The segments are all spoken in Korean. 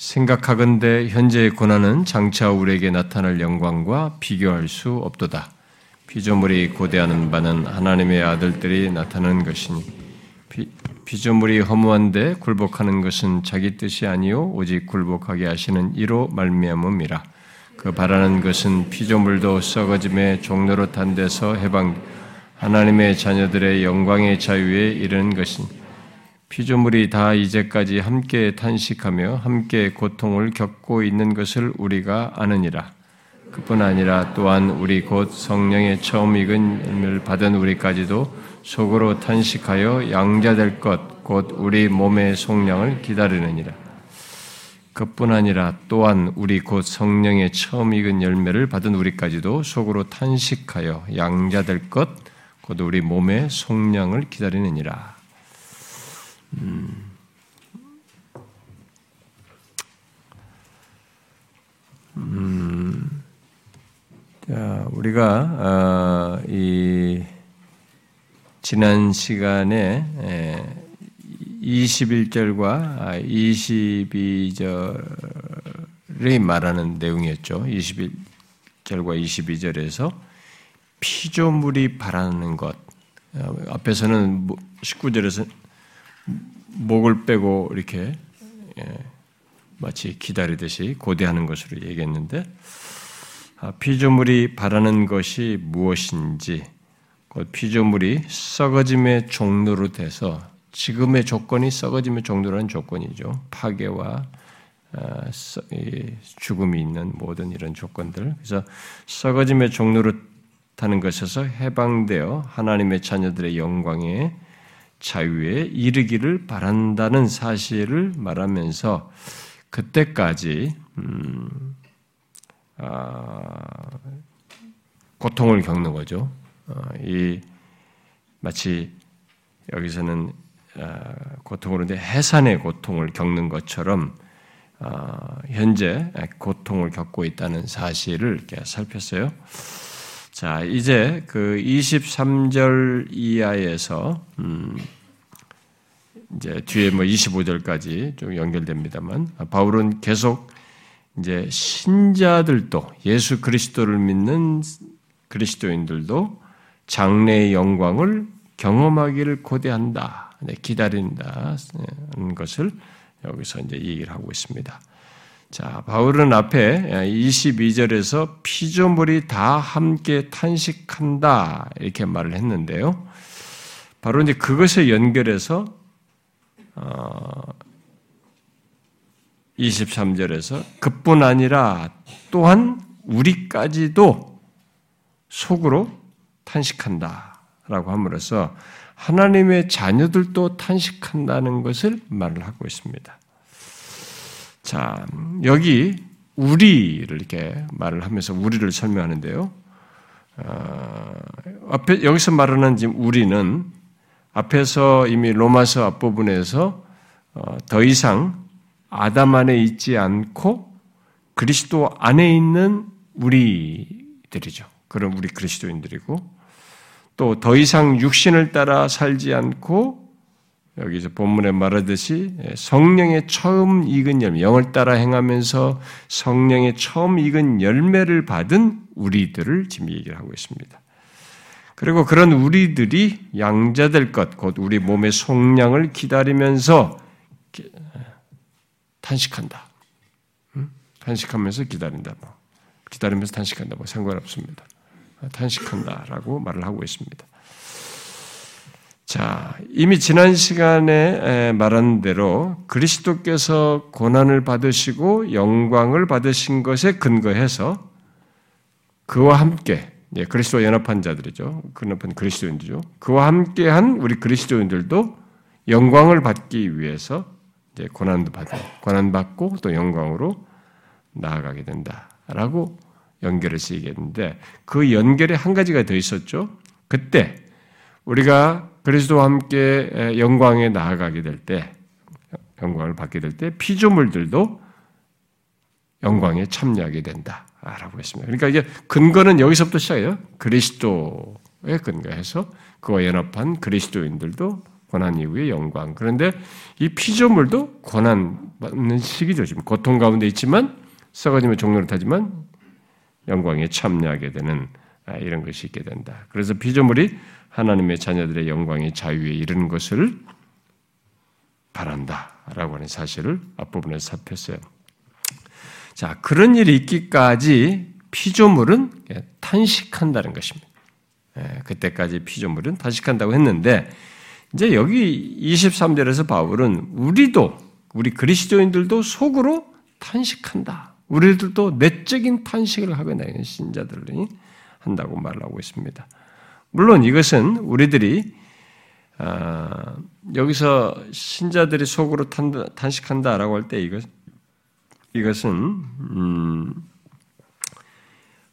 생각하건대 현재의 고난은 장차 우리에게 나타날 영광과 비교할 수 없도다. 피조물이 고대하는 바는 하나님의 아들들이 나타나는 것이니 피, 피조물이 허무한데 굴복하는 것은 자기 뜻이 아니요 오직 굴복하게 하시는 이로 말미암음이라. 그 바라는 것은 피조물도 썩어짐의 종로로 탄 데서 해방 하나님의 자녀들의 영광의 자유에 이르는 것이니 피조물이 다 이제까지 함께 탄식하며 함께 고통을 겪고 있는 것을 우리가 아느니라. 그뿐 아니라 또한 우리 곧 성령의 처음 익은 열매를 받은 우리까지도 속으로 탄식하여 양자될 것, 곧 우리 몸의 속량을 기다리느니라. 그뿐 아니라 또한 우리 곧 성령의 처음 익은 열매를 받은 우리까지도 속으로 탄식하여 양자될 것, 곧 우리 몸의 속량을 기다리느니라. 음. 음. 자, 우리가 어, 이 지난 시간에 21절과 22절이 말하는 내용이었죠. 21절과 22절에서 피조물이 바라는 것. 어, 앞에서는 19절에서 목을 빼고 이렇게 예, 마치 기다리듯이 고대하는 것으로 얘기했는데 아, 피조물이 바라는 것이 무엇인지 곧 피조물이 썩어짐의 종로로 돼서 지금의 조건이 썩어짐의 종로라는 조건이죠. 파괴와 아, 죽음이 있는 모든 이런 조건들. 그래서 썩어짐의 종로로 타는 것에서 해방되어 하나님의 자녀들의 영광에 자유에 이르기를 바란다는 사실을 말하면서 그때까지 음, 아, 고통을 겪는 거죠. 어, 이 마치 여기서는 아, 고통으로 해산의 고통을 겪는 것처럼 아, 현재 고통을 겪고 있다는 사실을 살폈어요. 자, 이제 그 23절 이하에서, 음, 이제 뒤에 뭐 25절까지 좀 연결됩니다만, 바울은 계속 이제 신자들도, 예수 그리스도를 믿는 그리스도인들도 장래의 영광을 경험하기를 고대한다, 네, 기다린다, 는 것을 여기서 이제 얘기를 하고 있습니다. 자, 바울은 앞에 22절에서 피조물이 다 함께 탄식한다 이렇게 말을 했는데요. 바로 이제 그것에 연결해서 23절에서 어, 그뿐 아니라 또한 우리까지도 속으로 탄식한다라고 함으로써 하나님의 자녀들도 탄식한다는 것을 말을 하고 있습니다. 자, 여기 우리를 이렇게 말을 하면서 우리를 설명하는데요. 어, 앞에 여기서 말하는 지금 우리는 앞에서 이미 로마서 앞부분에서 어, 더 이상 아담 안에 있지 않고 그리스도 안에 있는 우리들이죠. 그런 우리 그리스도인들이고 또 더 이상 육신을 따라 살지 않고 여기서 본문에 말하듯이 성령의 처음 익은 열매, 영을 따라 행하면서 성령의 처음 익은 열매를 받은 우리들을 지금 얘기를 하고 있습니다. 그리고 그런 우리들이 양자될 것, 곧 우리 몸의 속량을 기다리면서 탄식한다. 탄식하면서 기다린다. 뭐. 기다리면서 탄식한다. 뭐 상관없습니다. 탄식한다라고 말을 하고 있습니다. 자, 이미 지난 시간에 말한 대로 그리스도께서 고난을 받으시고 영광을 받으신 것에 근거해서 그와 함께 예, 그리스도와 연합한 자들이죠. 연합한 그리스도인들이죠. 그와 함께한 우리 그리스도인들도 영광을 받기 위해서 이제 고난도 받아 고난 받고 또 영광으로 나아가게 된다라고 연결해서 얘기했는데 그 연결에 한 가지가 더 있었죠. 그때 우리가 그리스도와 함께 영광에 나아가게 될 때, 영광을 받게 될 때 피조물들도 영광에 참여하게 된다라고 했습니다. 그러니까 이게 근거는 여기서부터 시작해요. 그리스도에 근거해서 그와 연합한 그리스도인들도 고난 이후의 영광. 그런데 이 피조물도 고난 받는 시기죠. 지금 고통 가운데 있지만 썩어지면 종로를 타지만 영광에 참여하게 되는 아, 이런 것이 있게 된다. 그래서 피조물이 하나님의 자녀들의 영광의 자유에 이르는 것을 바란다라고 하는 사실을 앞부분에 살폈어요. 자, 그런 일이 있기까지 피조물은 탄식한다는 것입니다. 예, 그때까지 피조물은 탄식한다고 했는데 이제 여기 23절에서 바울은 우리도 우리 그리스도인들도 속으로 탄식한다. 우리들도 내적인 탄식을 하고 있는 신자들이 한다고 말하고 있습니다. 물론 이것은 우리들이 아, 여기서 신자들이 속으로 탄, 탄식한다라고 할 때 이것 이것은 음,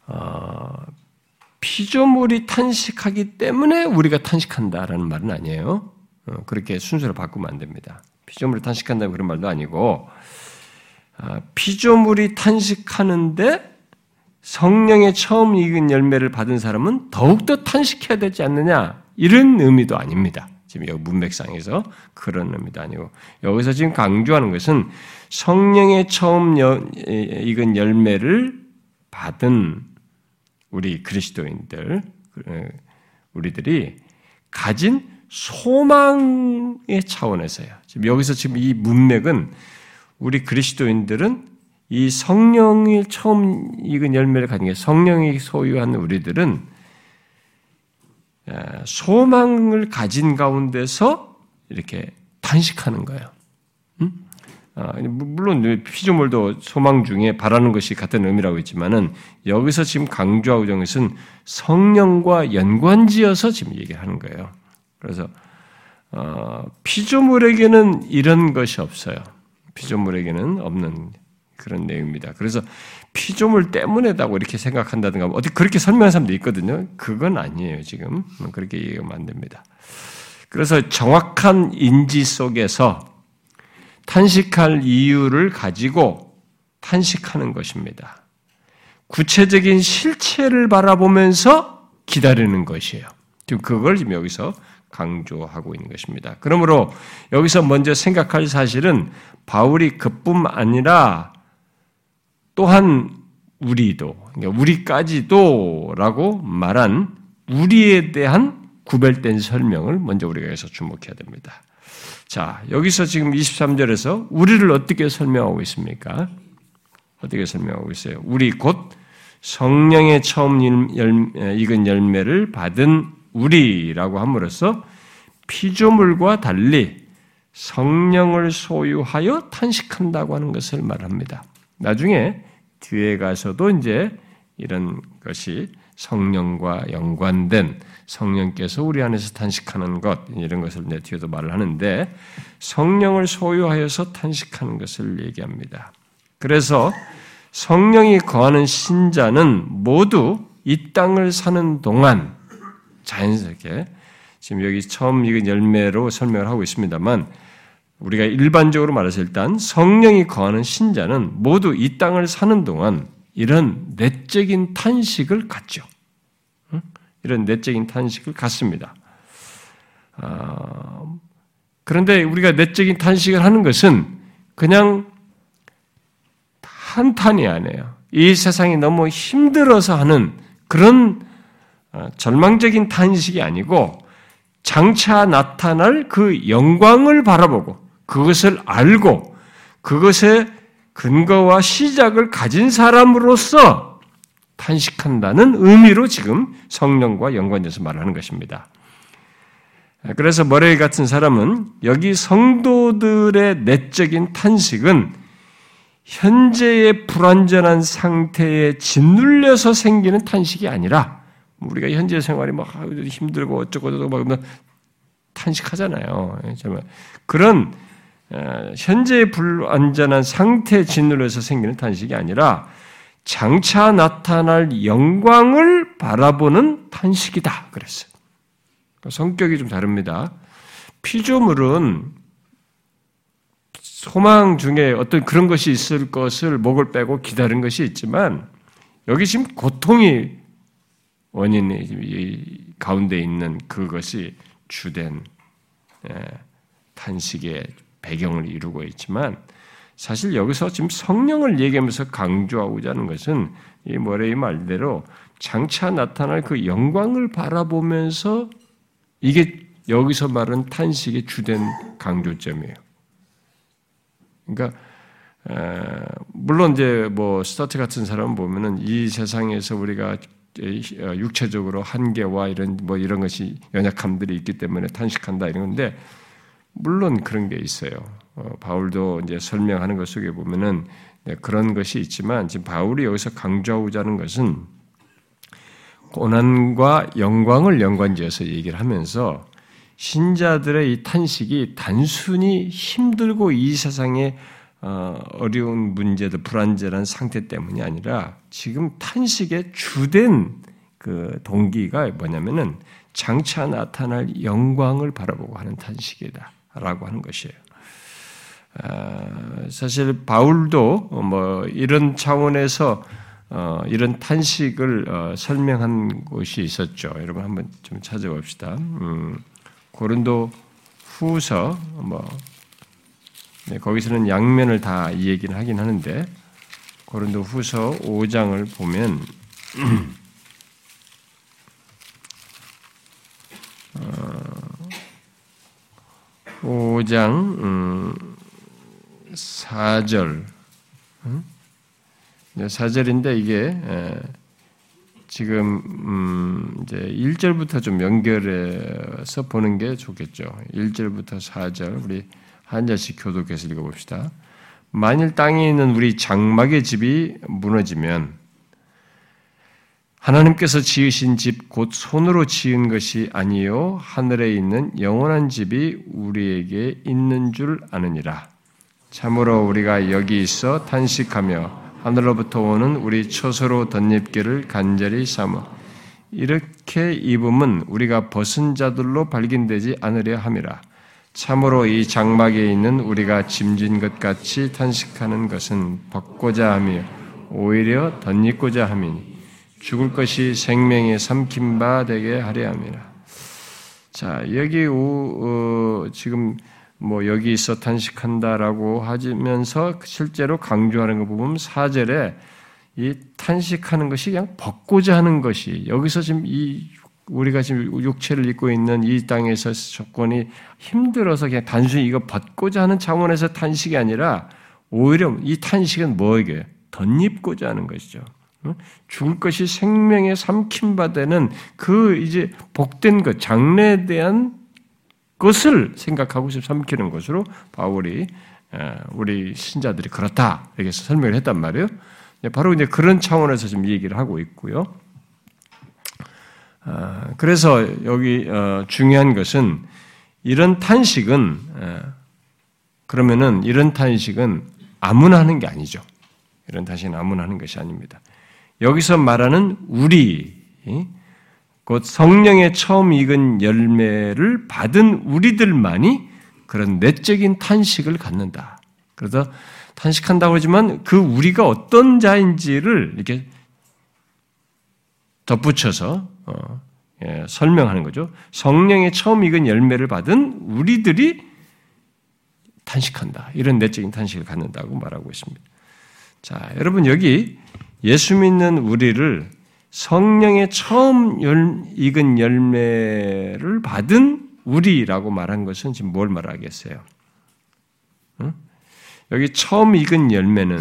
어, 피조물이 탄식하기 때문에 우리가 탄식한다라는 말은 아니에요. 어, 그렇게 순서를 바꾸면 안 됩니다. 피조물이 탄식한다는 그런 말도 아니고 어, 피조물이 탄식하는데 성령의 처음 익은 열매를 받은 사람은 더욱더 탄식해야 되지 않느냐 이런 의미도 아닙니다. 지금 여기 문맥상에서 그런 의미도 아니고 여기서 지금 강조하는 것은 성령의 처음 익은 열매를 받은 우리 그리스도인들, 우리들이 가진 소망의 차원에서요. 지금 여기서 지금 이 문맥은 우리 그리스도인들은 이 성령이 처음 익은 열매를 가진 게 성령이 소유한 우리들은 소망을 가진 가운데서 이렇게 단식하는 거예요. 아, 물론 피조물도 소망 중에 바라는 것이 같은 의미라고 있지만은 여기서 지금 강조하고 있는 것은 성령과 연관지어서 지금 얘기하는 거예요. 그래서 어, 피조물에게는 이런 것이 없어요. 피조물에게는 없는 그런 내용입니다. 그래서 피조물 때문에다고 이렇게 생각한다든가 어떻게 그렇게 설명하는 사람도 있거든요. 그건 아니에요. 지금 그렇게 얘기하면 안 됩니다. 그래서 정확한 인지 속에서 탄식할 이유를 가지고 탄식하는 것입니다. 구체적인 실체를 바라보면서 기다리는 것이에요. 지금 그걸 지금 여기서 강조하고 있는 것입니다. 그러므로 여기서 먼저 생각할 사실은 바울이 그뿐 아니라 또한 우리도, 그러니까 우리까지도 라고 말한 우리에 대한 구별된 설명을 먼저 우리가 여기서 주목해야 됩니다. 자, 여기서 지금 23절에서 우리를 어떻게 설명하고 있습니까? 어떻게 설명하고 있어요? 우리 곧 성령의 처음 익은 열매를 받은 우리라고 함으로써 피조물과 달리 성령을 소유하여 탄식한다고 하는 것을 말합니다. 나중에 뒤에 가서도 이제 이런 것이 성령과 연관된 성령께서 우리 안에서 탄식하는 것 이런 것을 내 뒤에도 말을 하는데 성령을 소유하여서 탄식하는 것을 얘기합니다. 그래서 성령이 거하는 신자는 모두 이 땅을 사는 동안 자연스럽게 지금 여기 처음 익은 열매로 설명을 하고 있습니다만 우리가 일반적으로 말해서 일단 성령이 거하는 신자는 모두 이 땅을 사는 동안 이런 내적인 탄식을 갖죠. 이런 내적인 탄식을 갖습니다. 어, 그런데 우리가 내적인 탄식을 하는 것은 그냥 한탄이 아니에요. 이 세상이 너무 힘들어서 하는 그런 어, 절망적인 탄식이 아니고 장차 나타날 그 영광을 바라보고 그것을 알고 그것의 근거와 시작을 가진 사람으로서 탄식한다는 의미로 지금 성령과 연관돼서 말하는 것입니다. 그래서 머레이 같은 사람은 여기 성도들의 내적인 탄식은 현재의 불완전한 상태에 짓눌려서 생기는 탄식이 아니라 우리가 현재 생활이 막 힘들고 어쩌고 저쩌고 막 탄식하잖아요. 그런 어, 현재의 불완전한 상태 짓눌려서 생기는 탄식이 아니라 장차 나타날 영광을 바라보는 탄식이다. 그랬어요. 성격이 좀 다릅니다. 피조물은 소망 중에 어떤 그런 것이 있을 것을 목을 빼고 기다린 것이 있지만 여기 지금 고통이 원인이 가운데 있는 그것이 주된 예, 탄식의 배경을 이루고 있지만 사실 여기서 지금 성령을 얘기하면서 강조하고자 하는 것은 이 모레의 말대로 장차 나타날 그 영광을 바라보면서 이게 여기서 말은 탄식의 주된 강조점이에요. 그러니까 물론 이제 뭐 스타트 같은 사람 보면은 이 세상에서 우리가 육체적으로 한계와 이런 뭐 이런 것이 연약함들이 있기 때문에 탄식한다 이런 건데 물론 그런 게 있어요. 어, 바울도 이제 설명하는 것 속에 보면은 네, 그런 것이 있지만 지금 바울이 여기서 강조하고자 하는 것은 고난과 영광을 연관지어서 얘기를 하면서 신자들의 이 탄식이 단순히 힘들고 이 세상에 어, 어려운 문제들, 불안전한 상태 때문이 아니라 지금 탄식의 주된 그 동기가 뭐냐면은 장차 나타날 영광을 바라보고 하는 탄식이다 라고 하는 것이에요. 아, 사실 바울도 뭐 이런 차원에서 어, 이런 탄식을 어, 설명한 곳이 있었죠. 여러분 한번 좀 찾아봅시다. 음, 고른도 후서 뭐 네, 거기서는 양면을 다 이 얘기를 하긴 하는데 고린도 후서 5장을 보면 어, 5장 음, 4절 음? 4절인데 이게 에, 지금 음, 이제 1절부터 좀 연결해서 보는 게 좋겠죠. 1절부터 4절 우리 한 절씩 교독해서 읽어 봅시다. 만일 땅에 있는 우리 장막의 집이 무너지면 하나님께서 지으신 집 곧 손으로 지은 것이 아니요 하늘에 있는 영원한 집이 우리에게 있는 줄 아느니라. 참으로 우리가 여기 있어 탄식하며 하늘로부터 오는 우리 처소로 덧입기를 간절히 삼어 이렇게 입음은 우리가 벗은 자들로 발견되지 않으려 함이라. 참으로 이 장막에 있는 우리가 짐진 것 같이 탄식하는 것은 벗고자 하며 오히려 덧입고자 함이니 죽을 것이 생명에 삼킨 바 되게 하려 함이라. 자 여기 오, 어, 지금 뭐 여기 있어 탄식한다라고 하면서 실제로 강조하는 거 보면 사절에 이 탄식하는 것이 그냥 벗고자 하는 것이 여기서 지금 이 우리가 지금 육체를 입고 있는 이 땅에서 조건이 힘들어서 그냥 단순히 이거 벗고자 하는 차원에서 탄식이 아니라 오히려 이 탄식은 뭐에게 덧입고자 하는 것이죠. 죽을 것이 생명에 삼킨 바 되는 그 이제 복된 것, 장래에 대한 것을 생각하고 삼키는 것으로 바울이 우리 신자들이 그렇다 이렇게 설명을 했단 말이에요. 바로 이제 그런 차원에서 지금 얘기를 하고 있고요. 아, 그래서 여기 어, 중요한 것은 이런 탄식은 그러면은 이런 탄식은 아무나 하는 게 아니죠. 이런 탄식은 아무나 하는 것이 아닙니다. 여기서 말하는 우리 곧 성령의 처음 익은 열매를 받은 우리들만이 그런 내적인 탄식을 갖는다. 그래서 탄식한다고 하지만 그 우리가 어떤 자인지를 이렇게 덧붙여서 어, 예, 설명하는 거죠. 성령의 처음 익은 열매를 받은 우리들이 탄식한다. 이런 내적인 탄식을 갖는다고 말하고 있습니다. 자, 여러분 여기 예수 믿는 우리를 성령의 처음 열, 익은 열매를 받은 우리라고 말한 것은 지금 뭘 말하겠어요? 응? 여기 처음 익은 열매는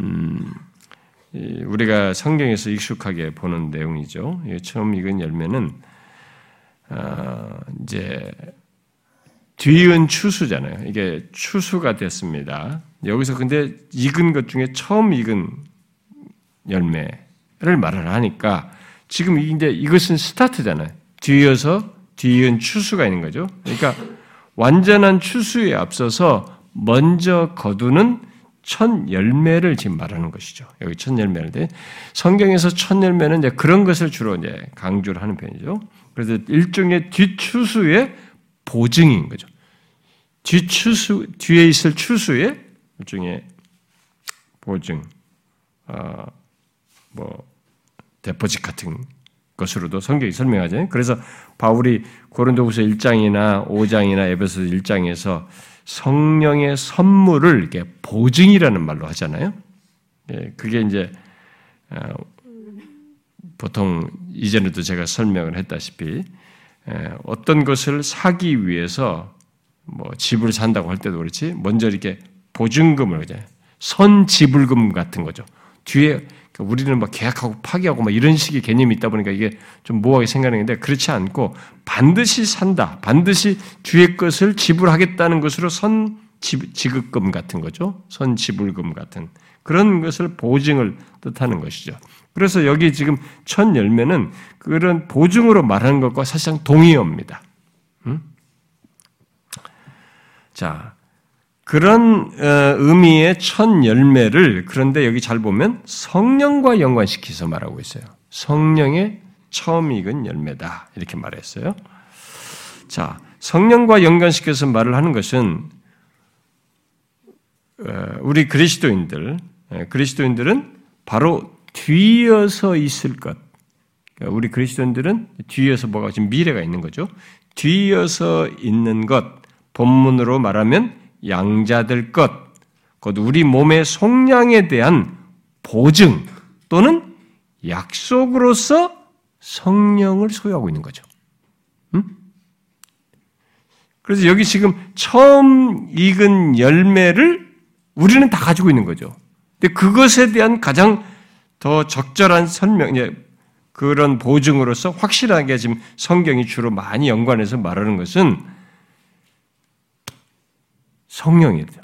음, 우리가 성경에서 익숙하게 보는 내용이죠. 처음 익은 열매는 어, 이제 뒤은 추수잖아요. 이게 추수가 됐습니다. 여기서 근데 익은 것 중에 처음 익은 열매를 말을 하니까 지금 이제 이것은 스타트잖아요. 뒤이어서 뒤은 추수가 있는 거죠. 그러니까 완전한 추수에 앞서서 먼저 거두는 첫 열매를 지금 말하는 것이죠. 여기 첫 열매인데 성경에서 첫 열매는 이제 그런 것을 주로 이제 강조를 하는 편이죠. 그래서 일종의 뒷추수의 보증인 거죠. 뒷추수 뒤에 있을 추수의 일종의 보증, 어, 뭐 데포짓 같은 것으로도 성경이 설명하잖아요. 그래서 바울이 고린도후서 1장이나 5장이나 에베소 1장에서 성령의 선물을 이렇게 보증이라는 말로 하잖아요. 예, 그게 이제 어, 보통 이전에도 제가 설명을 했다시피 예, 어떤 것을 사기 위해서 뭐 집을 산다고 할 때도 그렇지 먼저 이렇게 보증금을 이제 선지불금 같은 거죠. 뒤에 우리는 막 계약하고 파기하고 막 이런 식의 개념이 있다 보니까 이게 좀 모호하게 생각하는데 그렇지 않고 반드시 산다. 반드시 뒤에 것을 지불하겠다는 것으로 선 지급금 같은 거죠. 선 지불금 같은 그런 것을 보증을 뜻하는 것이죠. 그래서 여기 지금 첫 열매는 그런 보증으로 말하는 것과 사실상 동의어입니다. 음? 자, 그런 어, 의미의 첫 열매를 그런데 여기 잘 보면 성령과 연관시켜서 말하고 있어요. 성령의 처음 익은 열매다 이렇게 말했어요. 자, 성령과 연관시켜서 말을 하는 것은 어, 우리 그리스도인들, 예, 그리스도인들은 바로 뒤이어서 있을 것. 그러니까 우리 그리스도인들은 뒤이어서 뭐가 지금 미래가 있는 거죠. 뒤이어서 있는 것. 본문으로 말하면 양자될 것, 곧 우리 몸의 속량에 대한 보증 또는 약속으로서 성령을 소유하고 있는 거죠. 음? 그래서 여기 지금 처음 익은 열매를 우리는 다 가지고 있는 거죠. 근데 그것에 대한 가장 더 적절한 설명, 그런 보증으로서 확실하게 지금 성경이 주로 많이 연관해서 말하는 것은 성령이죠.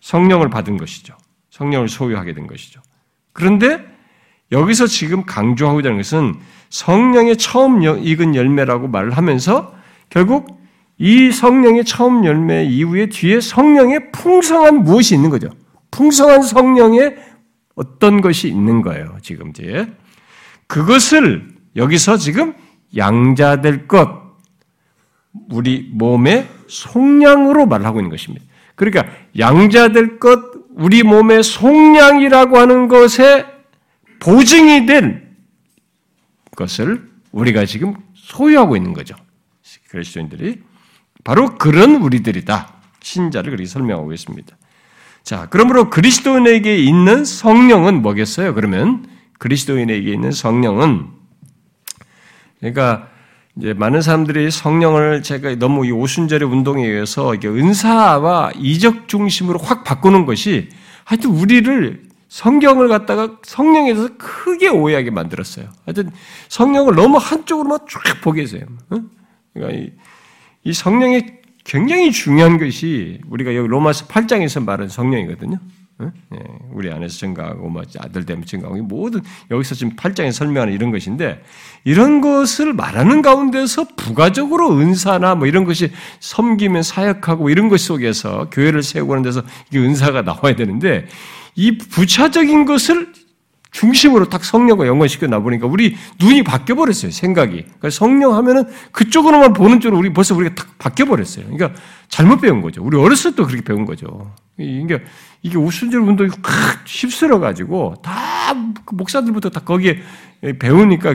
성령을 받은 것이죠. 성령을 소유하게 된 것이죠. 그런데 여기서 지금 강조하고자 하는 것은 성령의 처음 익은 열매라고 말을 하면서 결국 이 성령의 처음 열매 이후에 뒤에 성령의 풍성한 무엇이 있는 거죠. 풍성한 성령의 어떤 것이 있는 거예요. 지금 이제 그것을 여기서 지금 양자될 것, 우리 몸의 속량으로 말하고 있는 것입니다. 그러니까 양자될 것, 우리 몸의 속량이라고 하는 것에 보증이 된 것을 우리가 지금 소유하고 있는 거죠. 그리스도인들이 바로 그런 우리들이다. 신자를 그렇게 설명하고 있습니다. 자, 그러므로 그리스도인에게 있는 성령은 뭐겠어요? 그러면 그리스도인에게 있는 성령은 그러니까 이제 많은 사람들이 성령을 제가 너무 이 오순절의 운동에 의해서 이게 은사와 이적 중심으로 확 바꾸는 것이 하여튼 우리를 성경을 갖다가 성령에 대해서 크게 오해하게 만들었어요. 하여튼 성령을 너무 한쪽으로만 쫙 보게 해서요. 그러니까 이, 이 성령이 굉장히 중요한 것이 우리가 여기 로마서 8장에서 말한 성령이거든요. 예, 우리 안에서 증가하고 뭐 아들 되면 증가하고 모든 여기서 지금 8장에 설명하는 이런 것인데 이런 것을 말하는 가운데서 부가적으로 은사나 뭐 이런 것이 섬기면 사역하고 이런 것 속에서 교회를 세우고 하는 데서 이게 은사가 나와야 되는데 이 부차적인 것을 중심으로 딱 성령과 연관시켜 놔보니까 우리 눈이 바뀌어 버렸어요 생각이. 그러니까 성령 하면은 그쪽으로만 보는 쪽으로 우리 벌써 우리가 딱 바뀌어 버렸어요. 그러니까 잘못 배운 거죠. 우리 어렸을 때 그렇게 배운 거죠. 이게 이게 우순절 운동이 확 휩쓸어 가지고 다그 목사들부터 다 거기에 배우니까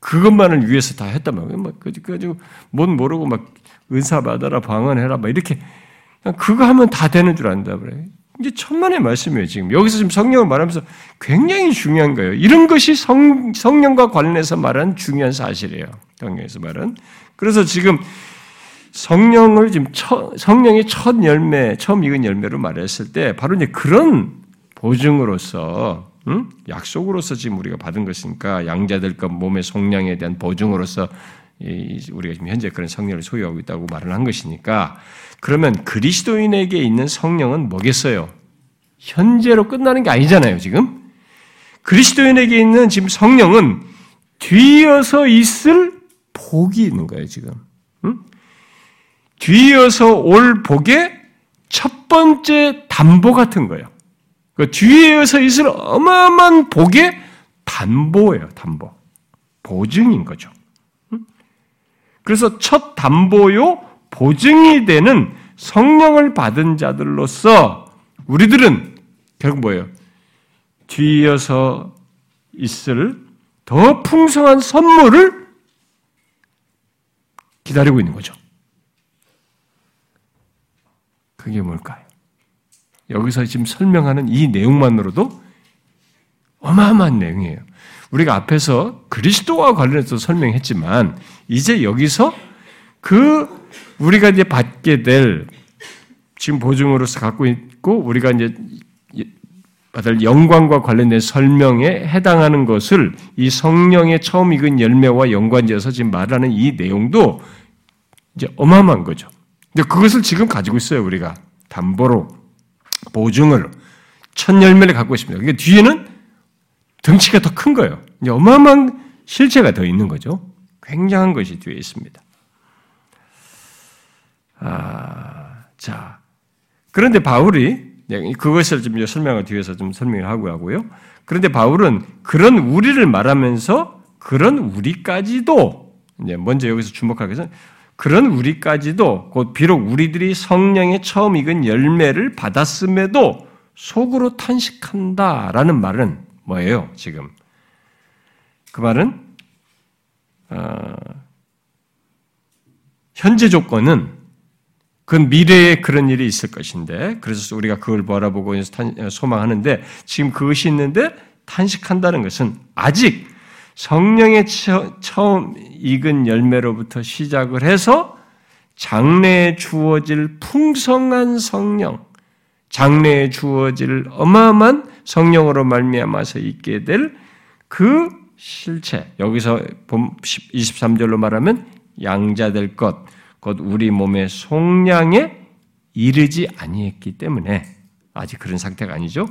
그것만을 위해서 다 했단 말이에요. 막 그래가지고 뭔 모르고 막 은사 받아라 방언해라 막 이렇게 그거 하면 다 되는 줄 안다 그래. 이제 천만의 말씀이에요, 지금. 여기서 지금 성령을 말하면서 굉장히 중요한 거예요. 이런 것이 성, 성령과 관련해서 말한 중요한 사실이에요. 성령에서 말은. 그래서 지금 성령을 지금 처, 성령의 첫 열매, 처음 익은 열매로 말했을 때 바로 이제 그런 보증으로서 응? 약속으로서 지금 우리가 받은 것이니까 양자될 것 몸의 속량에 대한 보증으로서 우리가 지금 현재 그런 성령을 소유하고 있다고 말을 한 것이니까 그러면 그리스도인에게 있는 성령은 뭐겠어요? 현재로 끝나는 게 아니잖아요, 지금. 그리스도인에게 있는 지금 성령은 뒤이어서 있을 복이 있는 거예요, 지금. 응? 뒤이어서 올 복의 첫 번째 담보 같은 거예요. 그 뒤에서 있을 어마어마한 복의 담보예요, 담보. 보증인 거죠. 그래서 첫 담보요, 보증이 되는 성령을 받은 자들로서 우리들은 결국 뭐예요? 뒤이어서 있을 더 풍성한 선물을 기다리고 있는 거죠. 그게 뭘까요? 여기서 지금 설명하는 이 내용만으로도 어마어마한 내용이에요. 우리가 앞에서 그리스도와 관련해서 설명했지만 이제 여기서 그 우리가 이제 받게 될 지금 보증으로서 갖고 있고 우리가 이제 받을 영광과 관련된 설명에 해당하는 것을 이 성령의 처음 익은 열매와 연관지어서 지금 말하는 이 내용도 이제 어마어마한 거죠. 근데 그것을 지금 가지고 있어요, 우리가. 담보로, 보증을, 첫 열매를 갖고 있습니다. 그게 뒤에는 덩치가 더 큰 거예요. 이제 어마어마한 실체가 더 있는 거죠. 굉장한 것이 뒤에 있습니다. 아, 자. 그런데 바울이 그것을 좀 설명을 뒤에서 좀 설명을 하고 하고요. 그런데 바울은 그런 우리를 말하면서 그런 우리까지도 이제 먼저 여기서 주목하기 위해서 그런 우리까지도 곧 비록 우리들이 성령의 처음 익은 열매를 받았음에도 속으로 탄식한다라는 말은 뭐예요? 지금 그 말은 어, 현재 조건은 그 미래에 그런 일이 있을 것인데 그래서 우리가 그걸 바라보고 소망하는데 지금 그것이 있는데 탄식한다는 것은 아직 성령의 처음 익은 열매로부터 시작을 해서 장래에 주어질 풍성한 성령, 장래에 주어질 어마어마한 성령으로 말미암아서 있게 될 그 실체. 여기서 23절로 말하면 양자될 것, 곧 우리 몸의 속량에 이르지 아니했기 때문에 아직 그런 상태가 아니죠.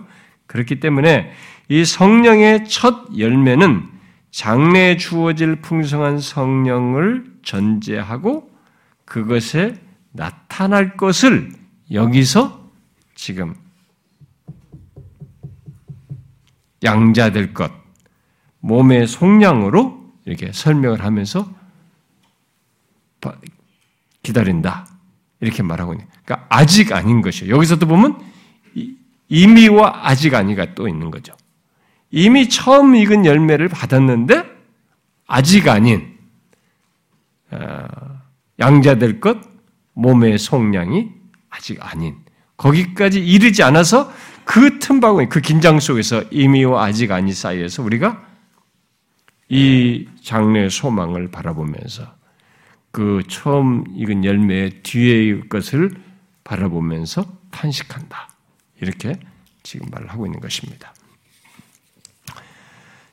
그렇기 때문에 이 성령의 첫 열매는 장래에 주어질 풍성한 성령을 전제하고 그것에 나타날 것을 여기서 지금 양자될 것, 몸의 속량으로 이렇게 설명을 하면서 기다린다. 이렇게 말하고 있는. 그러니까 아직 아닌 것이에요. 여기서도 보면 이미와 아직 아니가 또 있는 거죠. 이미 처음 익은 열매를 받았는데 아직 아닌 어, 양자될 것 몸의 속량이 아직 아닌 거기까지 이르지 않아서 그 틈바구니 그 긴장 속에서 이미와 아직 아니 사이에서 우리가 이 장래의 소망을 바라보면서 그 처음 익은 열매의 뒤의 것을 바라보면서 탄식한다. 이렇게 지금 말을 하고 있는 것입니다.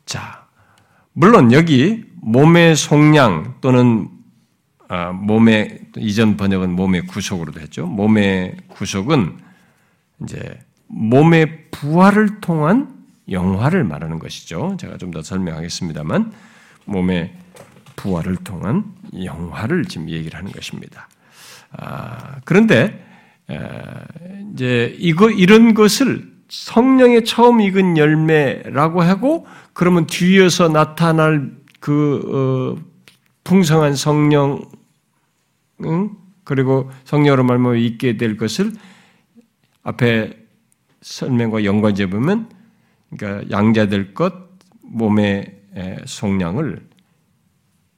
자, 물론 여기 몸의 속량 또는 아, 몸의 이전 번역은 몸의 구속으로도 했죠. 몸의 구속은 이제 몸의 부활을 통한 영화를 말하는 것이죠. 제가 좀 더 설명하겠습니다만 몸의 부활을 통한 영화를 지금 얘기를 하는 것입니다. 아, 그런데 이제 이거 이런 것을 성령의 처음 익은 열매라고 하고 그러면 뒤에서 나타날 그 어, 풍성한 성령 응? 그리고 성령으로 말미암아 있게 될 것을 앞에 설명과 연관지어 보면 그러니까 양자될 것 몸의 성량을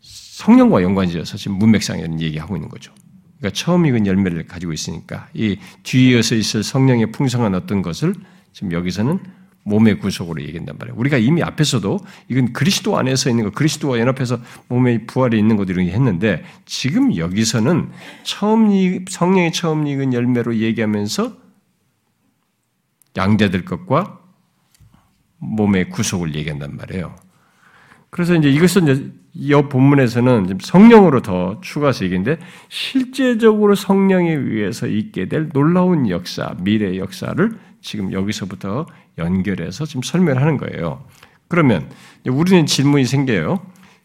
성령과 연관지어서 지금 문맥상에 얘기하고 있는 거죠. 그러니까 처음 익은 열매를 가지고 있으니까 이 뒤이어서 있을 성령의 풍성한 어떤 것을 지금 여기서는 몸의 구속으로 얘기한단 말이에요. 우리가 이미 앞에서도 이건 그리스도 안에서 있는 거, 그리스도와 연합해서 몸의 부활에 있는 것 이런 게 했는데 지금 여기서는 처음 성령의 처음 익은 열매로 얘기하면서 양자될 것과 몸의 구속을 얘기한단 말이에요. 그래서 이제 이것은 이제 이 본문에서는 성령으로 더 추가해서 얘기인데 실제적으로 성령에 의해서 있게 될 놀라운 역사, 미래 역사를 지금 여기서부터 연결해서 지금 설명하는 거예요. 그러면 우리는 질문이 생겨요.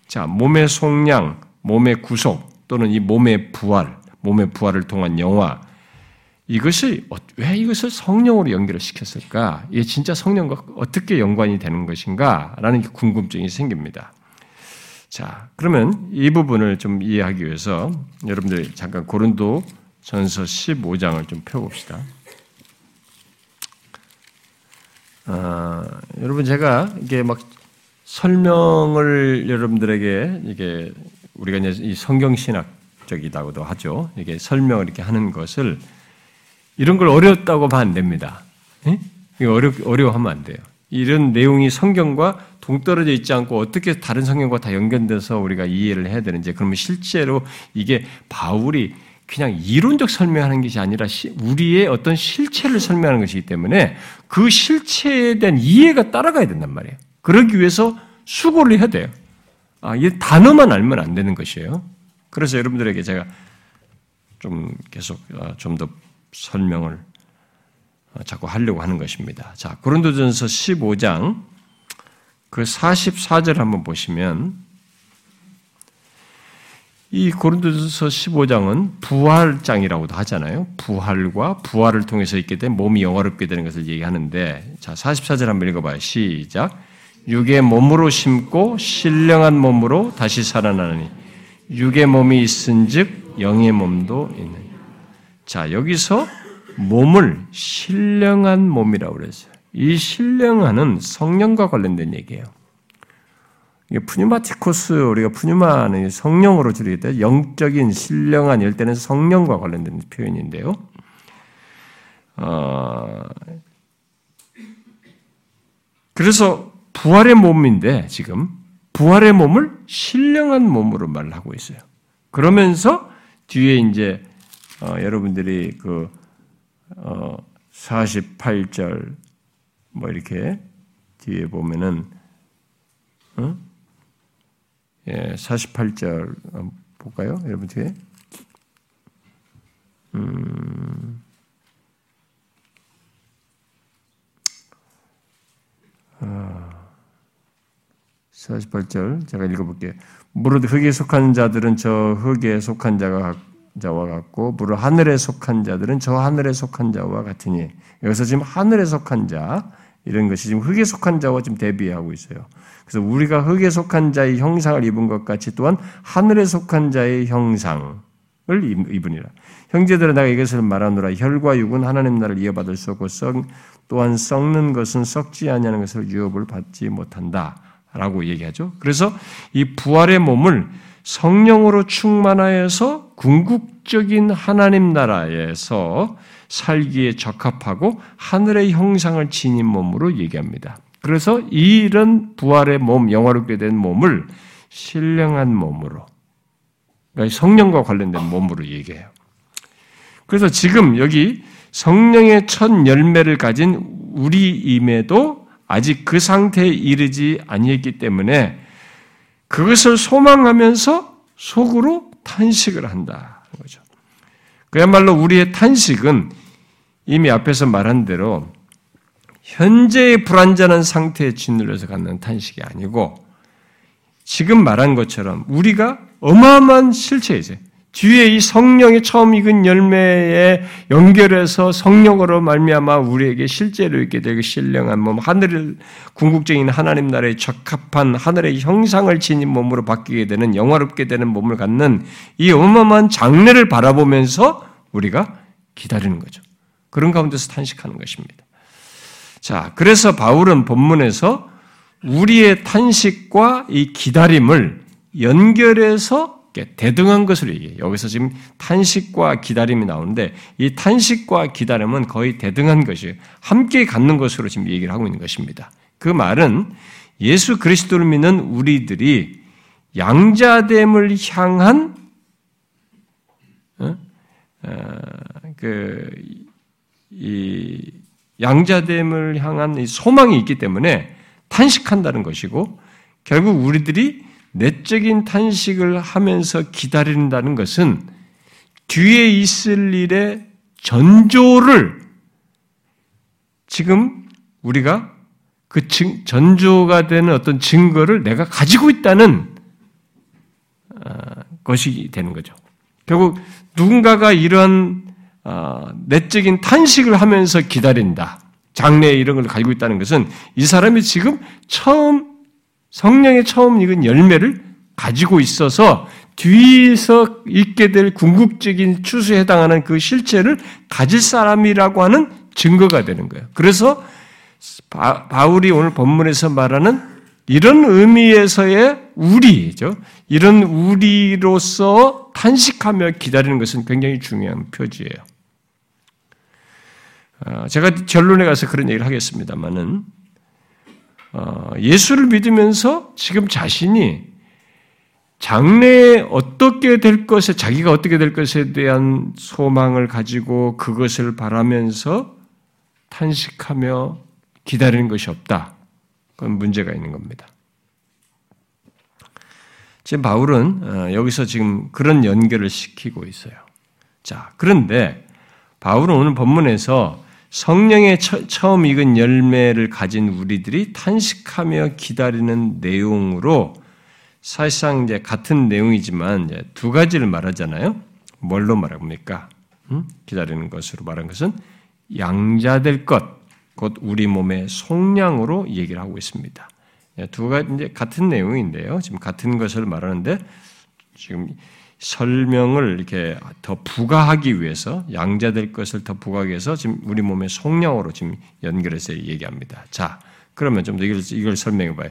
자, 몸의 속량, 몸의 구속 또는 이 몸의 부활, 몸의 부활을 통한 영화 이것이 어, 왜 이것을 성령으로 연결을 시켰을까? 이게 진짜 성령과 어떻게 연관이 되는 것인가? 라는 궁금증이 생깁니다. 자, 그러면 이 부분을 좀 이해하기 위해서 여러분들 잠깐 고린도 전서 15장을 좀 펴봅시다. 어, 여러분 제가 이게 막 설명을 여러분들에게 이게 우리가 이제 이 성경 신학적이다고도 하죠. 이게 설명을 이렇게 하는 것을 이런 걸 어렵다고 하면 안 됩니다. 예? 어려 어려워하면 안 돼요. 이런 내용이 성경과 동떨어져 있지 않고 어떻게 다른 성경과 다 연결돼서 우리가 이해를 해야 되는지 그러면 실제로 이게 바울이 그냥 이론적 설명하는 것이 아니라 우리의 어떤 실체를 설명하는 것이기 때문에 그 실체에 대한 이해가 따라가야 된단 말이에요. 그러기 위해서 수고를 해야 돼요. 아, 이 단어만 알면 안 되는 것이에요. 그래서 여러분들에게 제가 좀 계속 아, 좀더 설명을 아, 자꾸 하려고 하는 것입니다. 자, 고린도전서 15장 그 44절 한번 보시면 이 고린도서 15장은 부활장이라고도 하잖아요. 부활과 부활을 통해서 있게 된 몸이 영화롭게 되는 것을 얘기하는데 자, 44절 한번 읽어 봐요. 시작. 육의 몸으로 심고 신령한 몸으로 다시 살아나느니 육의 몸이 있은즉 영의 몸도 있는. 자, 여기서 몸을 신령한 몸이라고 그랬어요. 이 신령한은 성령과 관련된 얘기예요. 푸뉴마티코스 우리가 푸뉴마는 성령으로 줄이기 때문에 영적인 신령한 일 때는 성령과 관련된 표현인데요. 어, 그래서 부활의 몸인데 지금 부활의 몸을 신령한 몸으로 말하고 있어요. 그러면서 뒤에 이제 어, 여러분들이 그 어, 48절 뭐 이렇게 뒤에 보면은 어? 예, 48절 볼까요? 여러분 뒤에. 음, 아, 48절 제가 읽어볼게요. 무릇 흙에 속한 자들은 저 흙에 속한 자가 자와 같고 무릇 하늘에 속한 자들은 저 하늘에 속한 자와 같으니 여기서 지금 하늘에 속한 자 이런 것이 지금 흙에 속한 자와 지금 대비하고 있어요. 그래서 우리가 흙에 속한 자의 형상을 입은 것 같이 또한 하늘에 속한 자의 형상을 입으니라. 형제들아 내가 이것을 말하노라. 혈과 육은 하나님 나라를 이어받을 수 없고 썩, 또한 썩는 것은 썩지 아니하는 것을 유업을 받지 못한다. 라고 얘기하죠. 그래서 이 부활의 몸을 성령으로 충만하여서 궁극적인 하나님 나라에서 살기에 적합하고 하늘의 형상을 지닌 몸으로 얘기합니다. 그래서 이런 부활의 몸, 영화롭게 된 몸을 신령한 몸으로, 그러니까 성령과 관련된 몸으로 얘기해요. 그래서 지금 여기 성령의 첫 열매를 가진 우리임에도 아직 그 상태에 이르지 아니했기 때문에 그것을 소망하면서 속으로 탄식을 한다. 그야말로 우리의 탄식은 이미 앞에서 말한 대로 현재의 불완전한 상태에 짓눌려서 갖는 탄식이 아니고 지금 말한 것처럼 우리가 어마어마한 실체이죠. 뒤에 이 성령이 처음 익은 열매에 연결해서 성령으로 말미암아 우리에게 실제로 있게 되고 신령한 몸, 하늘을 궁극적인 하나님 나라에 적합한 하늘의 형상을 지닌 몸으로 바뀌게 되는 영화롭게 되는 몸을 갖는 이 어마어마한 장래를 바라보면서 우리가 기다리는 거죠. 그런 가운데서 탄식하는 것입니다. 자, 그래서 바울은 본문에서 우리의 탄식과 이 기다림을 연결해서 대등한 것을 얘기해요. 여기서 지금 탄식과 기다림이 나오는데 이 탄식과 기다림은 거의 대등한 것이에요. 함께 갖는 것으로 지금 얘기를 하고 있는 것입니다. 그 말은 예수 그리스도를 믿는 우리들이 양자됨을 향한 어? 어, 그이 양자됨을 향한 소망이 있기 때문에 탄식한다는 것이고 결국 우리들이 내적인 탄식을 하면서 기다린다는 것은 뒤에 있을 일의 전조를 지금 우리가 그 전조가 되는 어떤 증거를 내가 가지고 있다는 어, 것이 되는 거죠. 결국 누군가가 이러한 어, 내적인 탄식을 하면서 기다린다. 장래 이런 걸 가지고 있다는 것은 이 사람이 지금 처음 성령의 처음 익은 열매를 가지고 있어서 뒤에서 있게 될 궁극적인 추수에 해당하는 그 실체를 가질 사람이라고 하는 증거가 되는 거예요. 그래서 바, 울이 오늘 본문에서 말하는 이런 의미에서의 우리죠. 이런 우리로서 탄식하며 기다리는 것은 굉장히 중요한 표지예요. 어, 제가 결론에 가서 그런 얘기를 하겠습니다만은 어, 예수를 믿으면서 지금 자신이 장래에 어떻게 될 것에 자기가 어떻게 될 것에 대한 소망을 가지고 그것을 바라면서 탄식하며 기다리는 것이 없다. 그건 문제가 있는 겁니다. 지금 바울은 어, 여기서 지금 그런 연결을 시키고 있어요. 자, 그런데 바울은 오늘 본문에서 성령의 처음 익은 열매를 가진 우리들이 탄식하며 기다리는 내용으로 사실상 이제 같은 내용이지만 이제 두 가지를 말하잖아요. 뭘로 말합니까? 음? 기다리는 것으로 말한 것은 양자될 것, 곧 우리 몸의 속량으로 얘기를 하고 있습니다. 예, 두 가지 이제 같은 내용인데요. 지금 같은 것을 말하는데 지금 설명을 이렇게 더 부가하기 위해서 양자될 것을 더 부가하기 위해서 지금 우리 몸의 속량으로 지금 연결해서 얘기합니다. 자, 그러면 좀더 이걸, 이걸 설명해 봐요.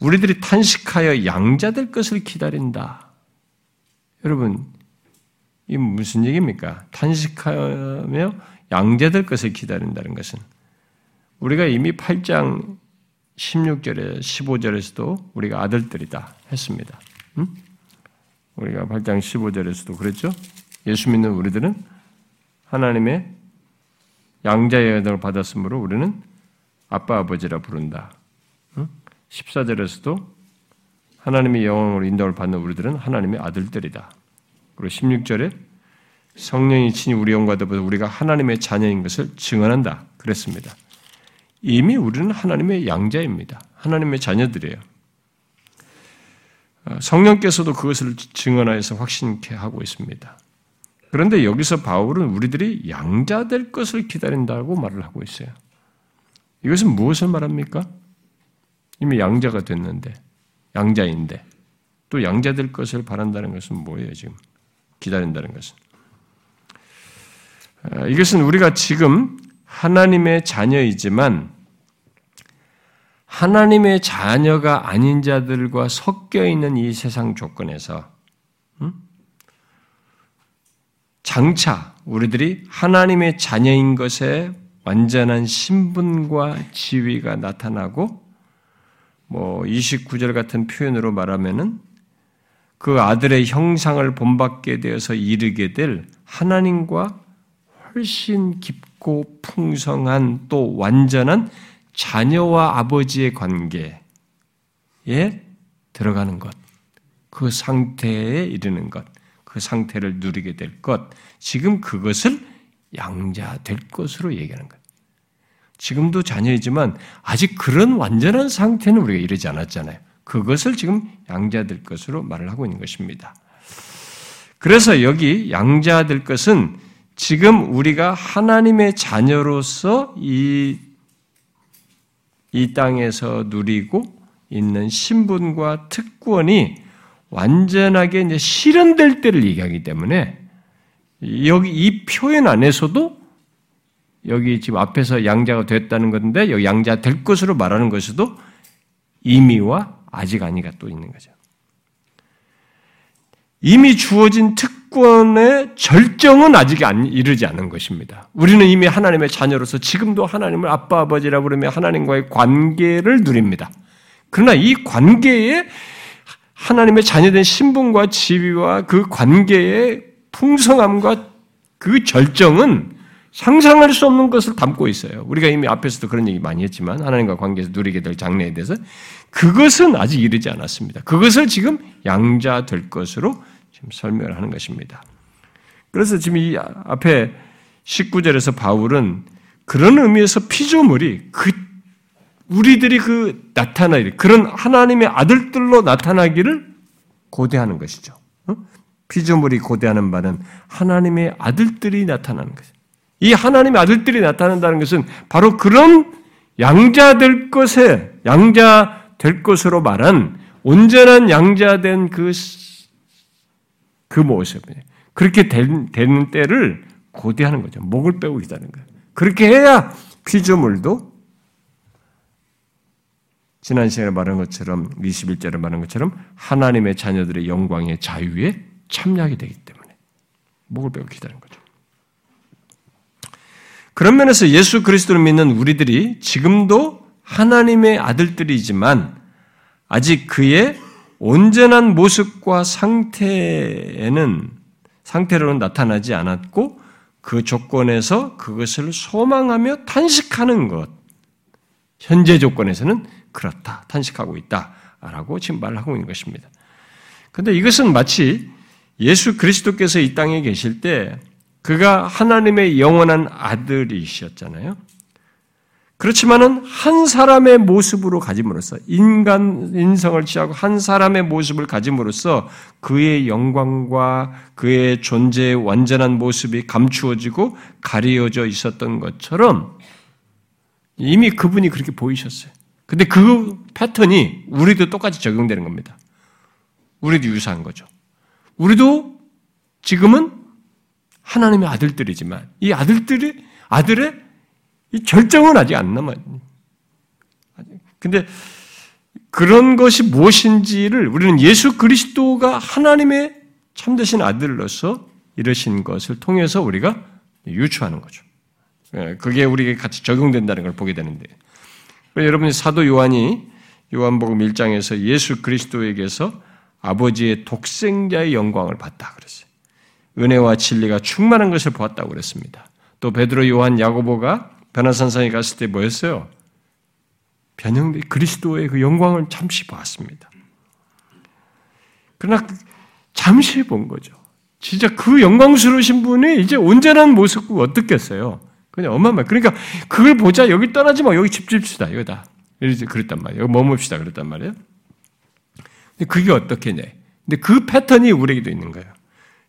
우리들이 탄식하여 양자될 것을 기다린다. 여러분, 이 무슨 얘기입니까? 탄식하며 양자될 것을 기다린다는 것은 우리가 이미 8장 16절에 15절에서도 우리가 아들들이다 했습니다. 응? 우리가 8장 15절에서도 그랬죠? 예수 믿는 우리들은 하나님의 양자의 여정을 받았으므로 우리는 아빠 아버지라 부른다. 응? 14절에서도 하나님의 영광으로 인도를 받는 우리들은 하나님의 아들들이다. 그리고 16절에 성령이 친히 우리 영과 더불어 우리가 하나님의 자녀인 것을 증언한다. 그랬습니다. 이미 우리는 하나님의 양자입니다. 하나님의 자녀들이에요. 어, 성령께서도 그것을 증언하여서 확신케 하고 있습니다. 그런데 여기서 바울은 우리들이 양자될 것을 기다린다고 말을 하고 있어요. 이것은 무엇을 말합니까? 이미 양자가 됐는데, 양자인데, 또 양자될 것을 바란다는 것은 뭐예요, 지금? 기다린다는 것은. 어, 이것은 우리가 지금 하나님의 자녀이지만 하나님의 자녀가 아닌 자들과 섞여 있는 이 세상 조건에서 음? 장차 우리들이 하나님의 자녀인 것에 완전한 신분과 지위가 나타나고 뭐 29절 같은 표현으로 말하면은 그 아들의 형상을 본받게 되어서 이르게 될 하나님과 훨씬 깊고 풍성한 또 완전한 자녀와 아버지의 관계에 들어가는 것, 그 상태에 이르는 것, 그 상태를 누리게 될 것, 지금 그것을 양자 될 것으로 얘기하는 것. 지금도 자녀이지만 아직 그런 완전한 상태는 우리가 이르지 않았잖아요. 그것을 지금 양자 될 것으로 말을 하고 있는 것입니다. 그래서 여기 양자 될 것은 지금 우리가 하나님의 자녀로서 이, 이 땅에서 누리고 있는 신분과 특권이 완전하게 이제 실현될 때를 얘기하기 때문에 여기 이 표현 안에서도 여기 지금 앞에서 양자가 됐다는 건데 여기 양자 될 것으로 말하는 것에도 이미와 아직 아니가 또 있는 거죠. 이미 주어진 특 권의 절정은 아직 안 이르지 않은 것입니다. 우리는 이미 하나님의 자녀로서 지금도 하나님을 아빠 아버지라 부르며 하나님과의 관계를 누립니다. 그러나 이 관계에 하나님의 자녀된 신분과 지위와 그 관계의 풍성함과 그 절정은 상상할 수 없는 것을 담고 있어요. 우리가 이미 앞에서도 그런 얘기 많이 했지만 하나님과 관계에서 누리게 될 장래에 대해서 그것은 아직 이르지 않았습니다. 그것을 지금 양자 될 것으로 지금 설명을 하는 것입니다. 그래서 지금 이 앞에 19절에서 바울은 그런 의미에서 피조물이 그 우리들이 그 나타나기 그런 하나님의 아들들로 나타나기를 고대하는 것이죠. 어? 피조물이 고대하는 바는 하나님의 아들들이 나타나는 것이 이 하나님의 아들들이 나타난다는 것은 바로 그런 양자 될 것에 양자 될 것으로 말한 온전한 양자 된 그, 그 모습. 그렇게 된, 되는 때를 고대하는 거죠. 목을 빼고 있다는 거예요. 그렇게 해야 피조물도 지난 시간에 말한 것처럼 21절에 말한 것처럼 하나님의 자녀들의 영광의 자유에 참여하게 되기 때문에 목을 빼고 기다리는 거죠. 그런 면에서 예수 그리스도를 믿는 우리들이 지금도 하나님의 아들들이지만 아직 그의 온전한 모습과 상태에는 상태로는 나타나지 않았고 그 조건에서 그것을 소망하며 탄식하는 것. 현재 조건에서는 그렇다. 탄식하고 있다. 라고 지금 말하고 있는 것입니다. 근데 이것은 마치 예수 그리스도께서 이 땅에 계실 때 그가 하나님의 영원한 아들이셨잖아요. 그렇지만은 한 사람의 모습으로 가짐으로써 인간 인성을 취하고 한 사람의 모습을 가짐으로써 그의 영광과 그의 존재의 완전한 모습이 감추어지고 가려져 있었던 것처럼 이미 그분이 그렇게 보이셨어요. 근데 그 패턴이 우리도 똑같이 적용되는 겁니다. 우리도 유사한 거죠. 우리도 지금은 하나님의 아들들이지만 이 아들들이 아들의 이 결정은 아직 안 남아요. 근데 그런 것이 무엇인지를 우리는 예수 그리스도가 하나님의 참되신 아들로서 이러신 것을 통해서 우리가 유추하는 거죠. 예, 그게 우리에게 같이 적용된다는 걸 보게 되는데. 여러분이 사도 요한이 요한복음 1장에서 예수 그리스도에게서 아버지의 독생자의 영광을 봤다 그랬어요. 은혜와 진리가 충만한 것을 보았다고 그랬습니다. 또 베드로 요한 야고보가 변화산상에 갔을 때 뭐였어요? 변형 그리스도의 그 영광을 잠시 봤습니다. 그러나 잠시 본 거죠. 진짜 그 영광스러우신 분이 이제 온전한 모습을 어떻겠어요? 그냥 어마어마. 그러니까 그걸 보자 여기 떠나지 마 여기 집 집시다 이거다. 이제 그랬단 말이에요. 여기 머뭅시다 그랬단 말이에요. 근데 그게 어떻게냐? 근데 그 패턴이 우리에게도 있는 거예요.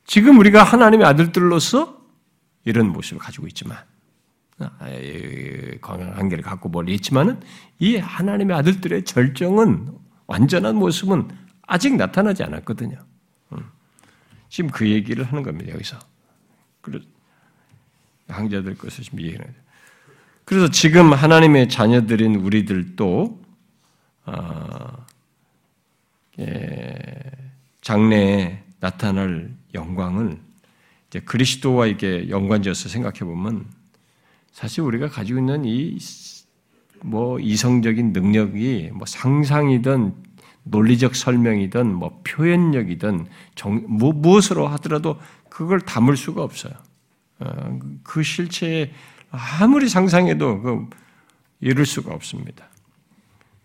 지금 우리가 하나님의 아들들로서 이런 모습을 가지고 있지만 관계를 갖고 멀리 있지만은 이 하나님의 아들들의 절정은 완전한 모습은 아직 나타나지 않았거든요. 음. 지금 그 얘기를 하는 겁니다 여기서. 황자들 것을 지금 이해해야 돼. 그래서 지금 하나님의 자녀들인 우리들도 어, 예, 장래에 나타날 영광을 이제 그리스도와 이게 연관지어서 생각해 보면 사실 우리가 가지고 있는 이 뭐 이성적인 능력이 뭐 상상이든 논리적 설명이든 뭐 표현력이든 정, 뭐, 무엇으로 하더라도 그걸 담을 수가 없어요. 어, 그 실체에 아무리 상상해도 그 이룰 수가 없습니다.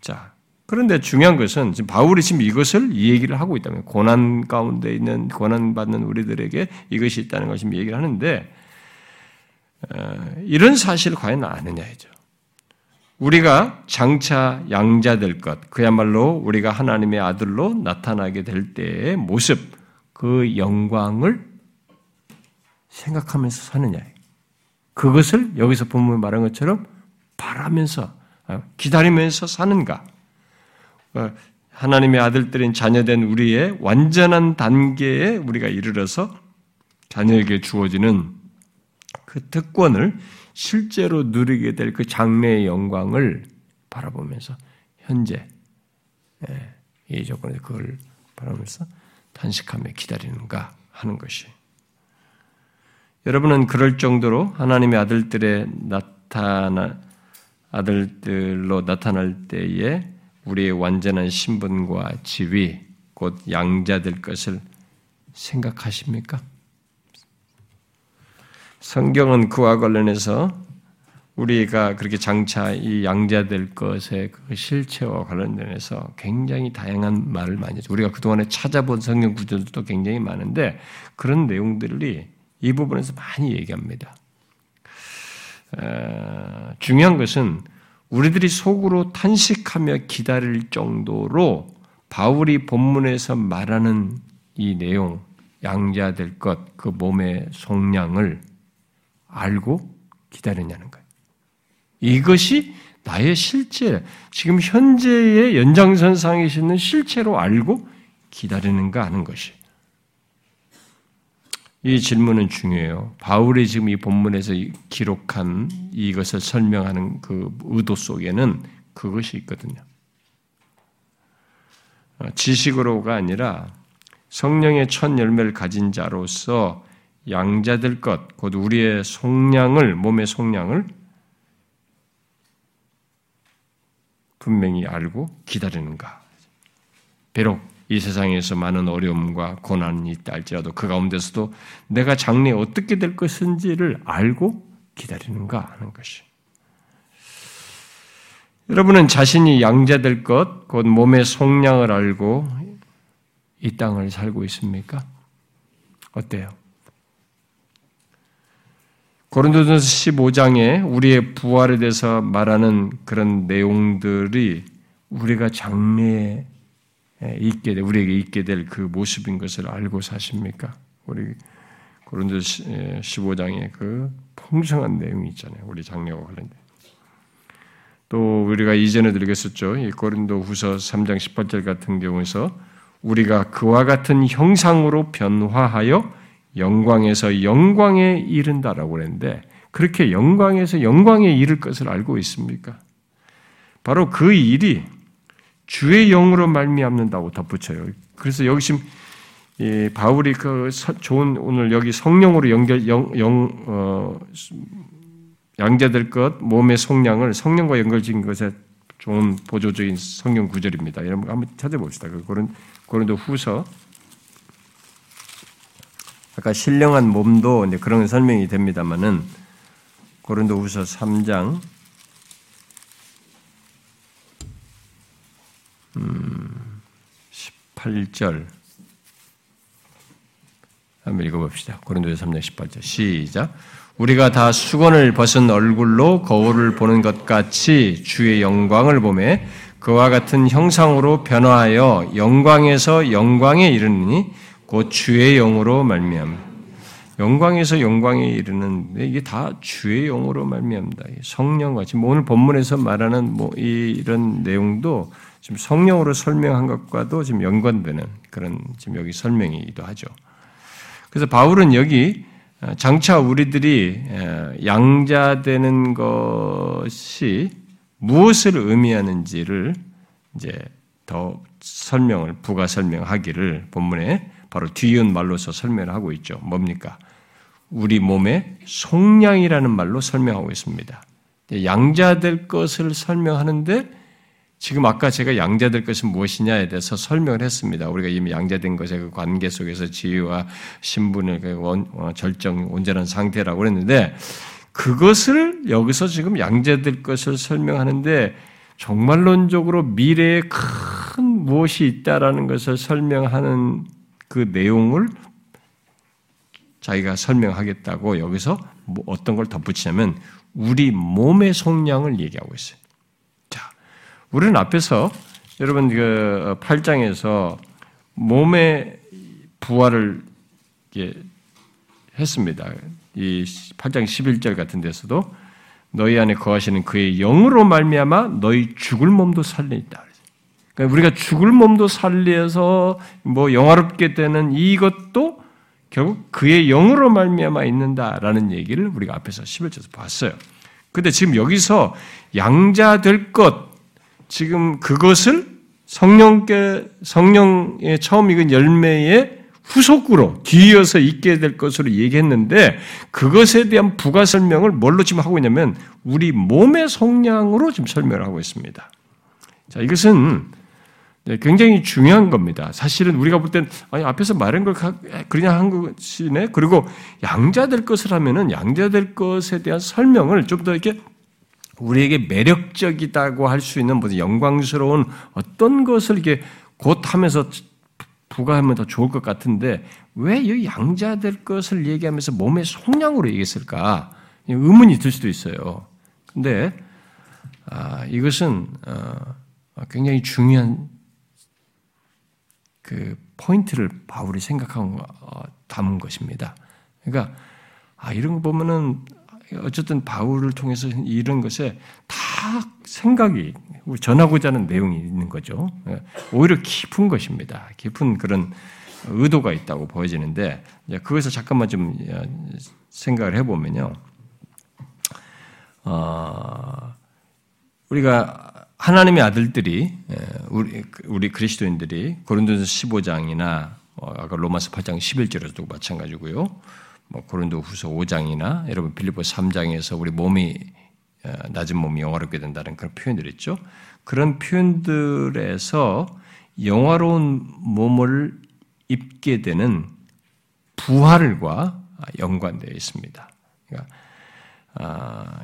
자, 그런데 중요한 것은 지금 바울이 지금 이것을 이 얘기를 하고 있다면 고난 가운데 있는 고난 받는 우리들에게 이것이 있다는 것을 얘기를 하는데 어, 이런 사실을 과연 아느냐이죠. 우리가 장차 양자 될 것, 그야말로 우리가 하나님의 아들로 나타나게 될 때의 모습, 그 영광을 생각하면서 사느냐. 그것을 여기서 본문 말한 것처럼 바라면서, 어, 기다리면서 사는가. 어, 하나님의 아들들인 자녀된 우리의 완전한 단계에 우리가 이르러서 자녀에게 주어지는 그 특권을 실제로 누리게 될 그 장래의 영광을 바라보면서 현재 예, 이 조건에서 그걸 바라면서 탄식하며 기다리는가 하는 것이 여러분은 그럴 정도로 하나님의 아들들의 나타나 아들들로 나타날 때에 우리의 완전한 신분과 지위 곧 양자될 것을 생각하십니까? 성경은 그와 관련해서 우리가 그렇게 장차 이 양자될 것의 그 실체와 관련돼서 굉장히 다양한 말을 많이 하죠. 우리가 그동안에 찾아본 성경 구절도 굉장히 많은데 그런 내용들이 이 부분에서 많이 얘기합니다. 어, 중요한 것은 우리들이 속으로 탄식하며 기다릴 정도로 바울이 본문에서 말하는 이 내용, 양자될 것, 그 몸의 속량을 알고 기다리냐는 거예요. 이것이 나의 실제, 지금 현재의 연장선상에 있는 실체로 알고 기다리는가 하는 것이. 이 질문은 중요해요. 바울이 지금 이 본문에서 기록한 이것을 설명하는 그 의도 속에는 그것이 있거든요. 어, 지식으로가 아니라 성령의 첫 열매를 가진 자로서 양자될 것, 곧 우리의 속량을, 몸의 속량을 분명히 알고 기다리는가. 비록 이 세상에서 많은 어려움과 고난이 있다 할지라도 그 가운데서도 내가 장래에 어떻게 될 것인지를 알고 기다리는가 하는 것이. 여러분은 자신이 양자될 것, 곧 몸의 속량을 알고 이 땅을 살고 있습니까? 어때요? 고린도전서 15장에 우리의 부활에 대해서 말하는 그런 내용들이 우리가 장래에 있게 돼, 우리에게 있게 될 그 모습인 것을 알고 사십니까? 우리 고린도 15장에 그 풍성한 내용이 있잖아요. 우리 장래와 관련된. 또 우리가 이전에도 읽었었죠. 이 고린도 후서 3장 18절 같은 경우에서 우리가 그와 같은 형상으로 변화하여 영광에서 영광에 이른다라고 그랬는데 그렇게 영광에서 영광에 이를 것을 알고 있습니까? 바로 그 일이 주의 영으로 말미암는다고 덧붙여요. 그래서 여기 지금 바울이 그 좋은 오늘 여기 성령으로 연결 영, 영 어, 양자될 것 몸의 속량을 성령과 연결된 것에 좋은 보조적인 성경 구절입니다. 여러분 한번 찾아봅시다. 그 고린 고린도 후서 아까 신령한 몸도 이제 그런 설명이 됩니다만은 고린도후서 3장 음, 18절 한번 읽어봅시다. 고린도서 3장 18절 시작. 우리가 다 수건을 벗은 얼굴로 거울을 보는 것 같이 주의 영광을 보매 그와 같은 형상으로 변화하여 영광에서 영광에 이르니 곧 주의 영으로 말미암. 영광에서 영광에 이르는 이게 다 주의 영으로 말미암다. 성령과 지금 오늘 본문에서 말하는 뭐 이런 내용도 지금 성령으로 설명한 것과도 지금 연관되는 그런 지금 여기 설명이기도 하죠. 그래서 바울은 여기 장차 우리들이 양자되는 것이 무엇을 의미하는지를 이제 더 설명을 부가 설명하기를 본문에 바로 뒤이은 말로서 설명을 하고 있죠. 뭡니까? 우리 몸의 속량이라는 말로 설명하고 있습니다. 양자될 것을 설명하는데 지금 아까 제가 양자될 것은 무엇이냐에 대해서 설명을 했습니다. 우리가 이미 양자된 것의 그 관계 속에서 지위와 신분의 그 원, 어, 절정, 온전한 상태라고 그랬는데 그것을 여기서 지금 양자될 것을 설명하는데 정말론적으로 미래에 큰 무엇이 있다라는 것을 설명하는 그 내용을 자기가 설명하겠다고 여기서 뭐 어떤 걸 덧붙이냐면 우리 몸의 속량을 얘기하고 있어요. 자, 우리는 앞에서 여러분 그 8장에서 몸의 부활을 했습니다. 이 8장 11절 같은 데서도 너희 안에 거하시는 그의 영으로 말미암아 너희 죽을 몸도 살리다. 그러니까 우리가 죽을 몸도 살려서 뭐 영화롭게 되는 이것도 결국 그의 영으로 말미암아 있는다라는 얘기를 우리가 앞에서 11절에서 봤어요. 근데 지금 여기서 양자 될 것 지금 그것을 성령께 성령의 처음 익은 열매의 후속으로 뒤이어서 있게 될 것으로 얘기했는데 그것에 대한 부가 설명을 뭘로 지금 하고 있냐면 우리 몸의 성량으로 지금 설명을 하고 있습니다. 자, 이것은 네, 굉장히 중요한 겁니다. 사실은 우리가 볼 땐, 앞에서 말한 걸 그냥 한 것이네? 그리고 양자될 것을 하면은 양자될 것에 대한 설명을 좀 더 이렇게 우리에게 매력적이다고 할 수 있는 무슨 영광스러운 어떤 것을 이렇게 곧 하면서 부가하면 더 좋을 것 같은데 왜 이 양자될 것을 얘기하면서 몸의 속량으로 얘기했을까? 의문이 들 수도 있어요. 근데, 아, 이것은, 어, 굉장히 중요한 그 포인트를 바울이 생각하고 어, 담은 것입니다. 그러니까 아 이런 거 보면은 어쨌든 바울을 통해서 이런 것에 다 생각이 전하고자 하는 내용이 있는 거죠. 예, 오히려 깊은 것입니다. 깊은 그런 의도가 있다고 보여지는데 그것을 잠깐만 좀 어, 생각을 해보면요. 어, 우리가 하나님의 아들들이 예, 우리, 우리 그리스도인들이 고린도서 15장이나 어, 아까 로마서 8장 11절에서도 마찬가지고요. 뭐 고린도 후서 5장이나 여러분 빌리보 3장에서 우리 몸이 어, 낮은 몸이 영화롭게 된다는 그런 표현들 있죠. 그런 표현들에서 영화로운 몸을 입게 되는 부활과 연관되어 있습니다. 그러니까, 아,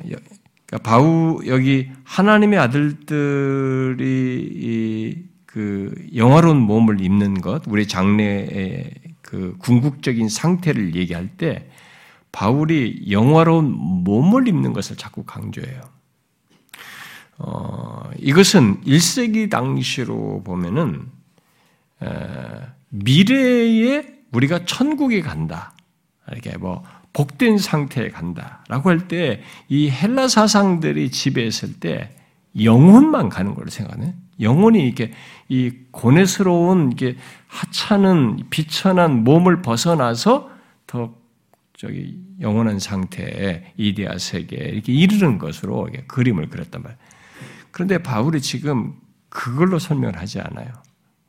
그러니까 바우 여기 하나님의 아들들이 그 영화로운 몸을 입는 것, 우리 장래의 그 궁극적인 상태를 얘기할 때 바울이 영화로운 몸을 입는 것을 자꾸 강조해요. 어, 이것은 1세기 당시로 보면은 에, 미래에 우리가 천국에 간다. 이렇게 뭐 복된 상태에 간다라고 할 때 이 헬라 사상들이 지배했을 때 영혼만 가는 걸로 생각하네. 영혼이 이렇게 이 고뇌스러운 이게 하찮은 비천한 몸을 벗어나서 더 저기 영원한 상태에 이데아 세계에 이렇게 이르는 것으로 그림을 그렸단 말이에요. 그런데 바울이 지금 그걸로 설명을 하지 않아요.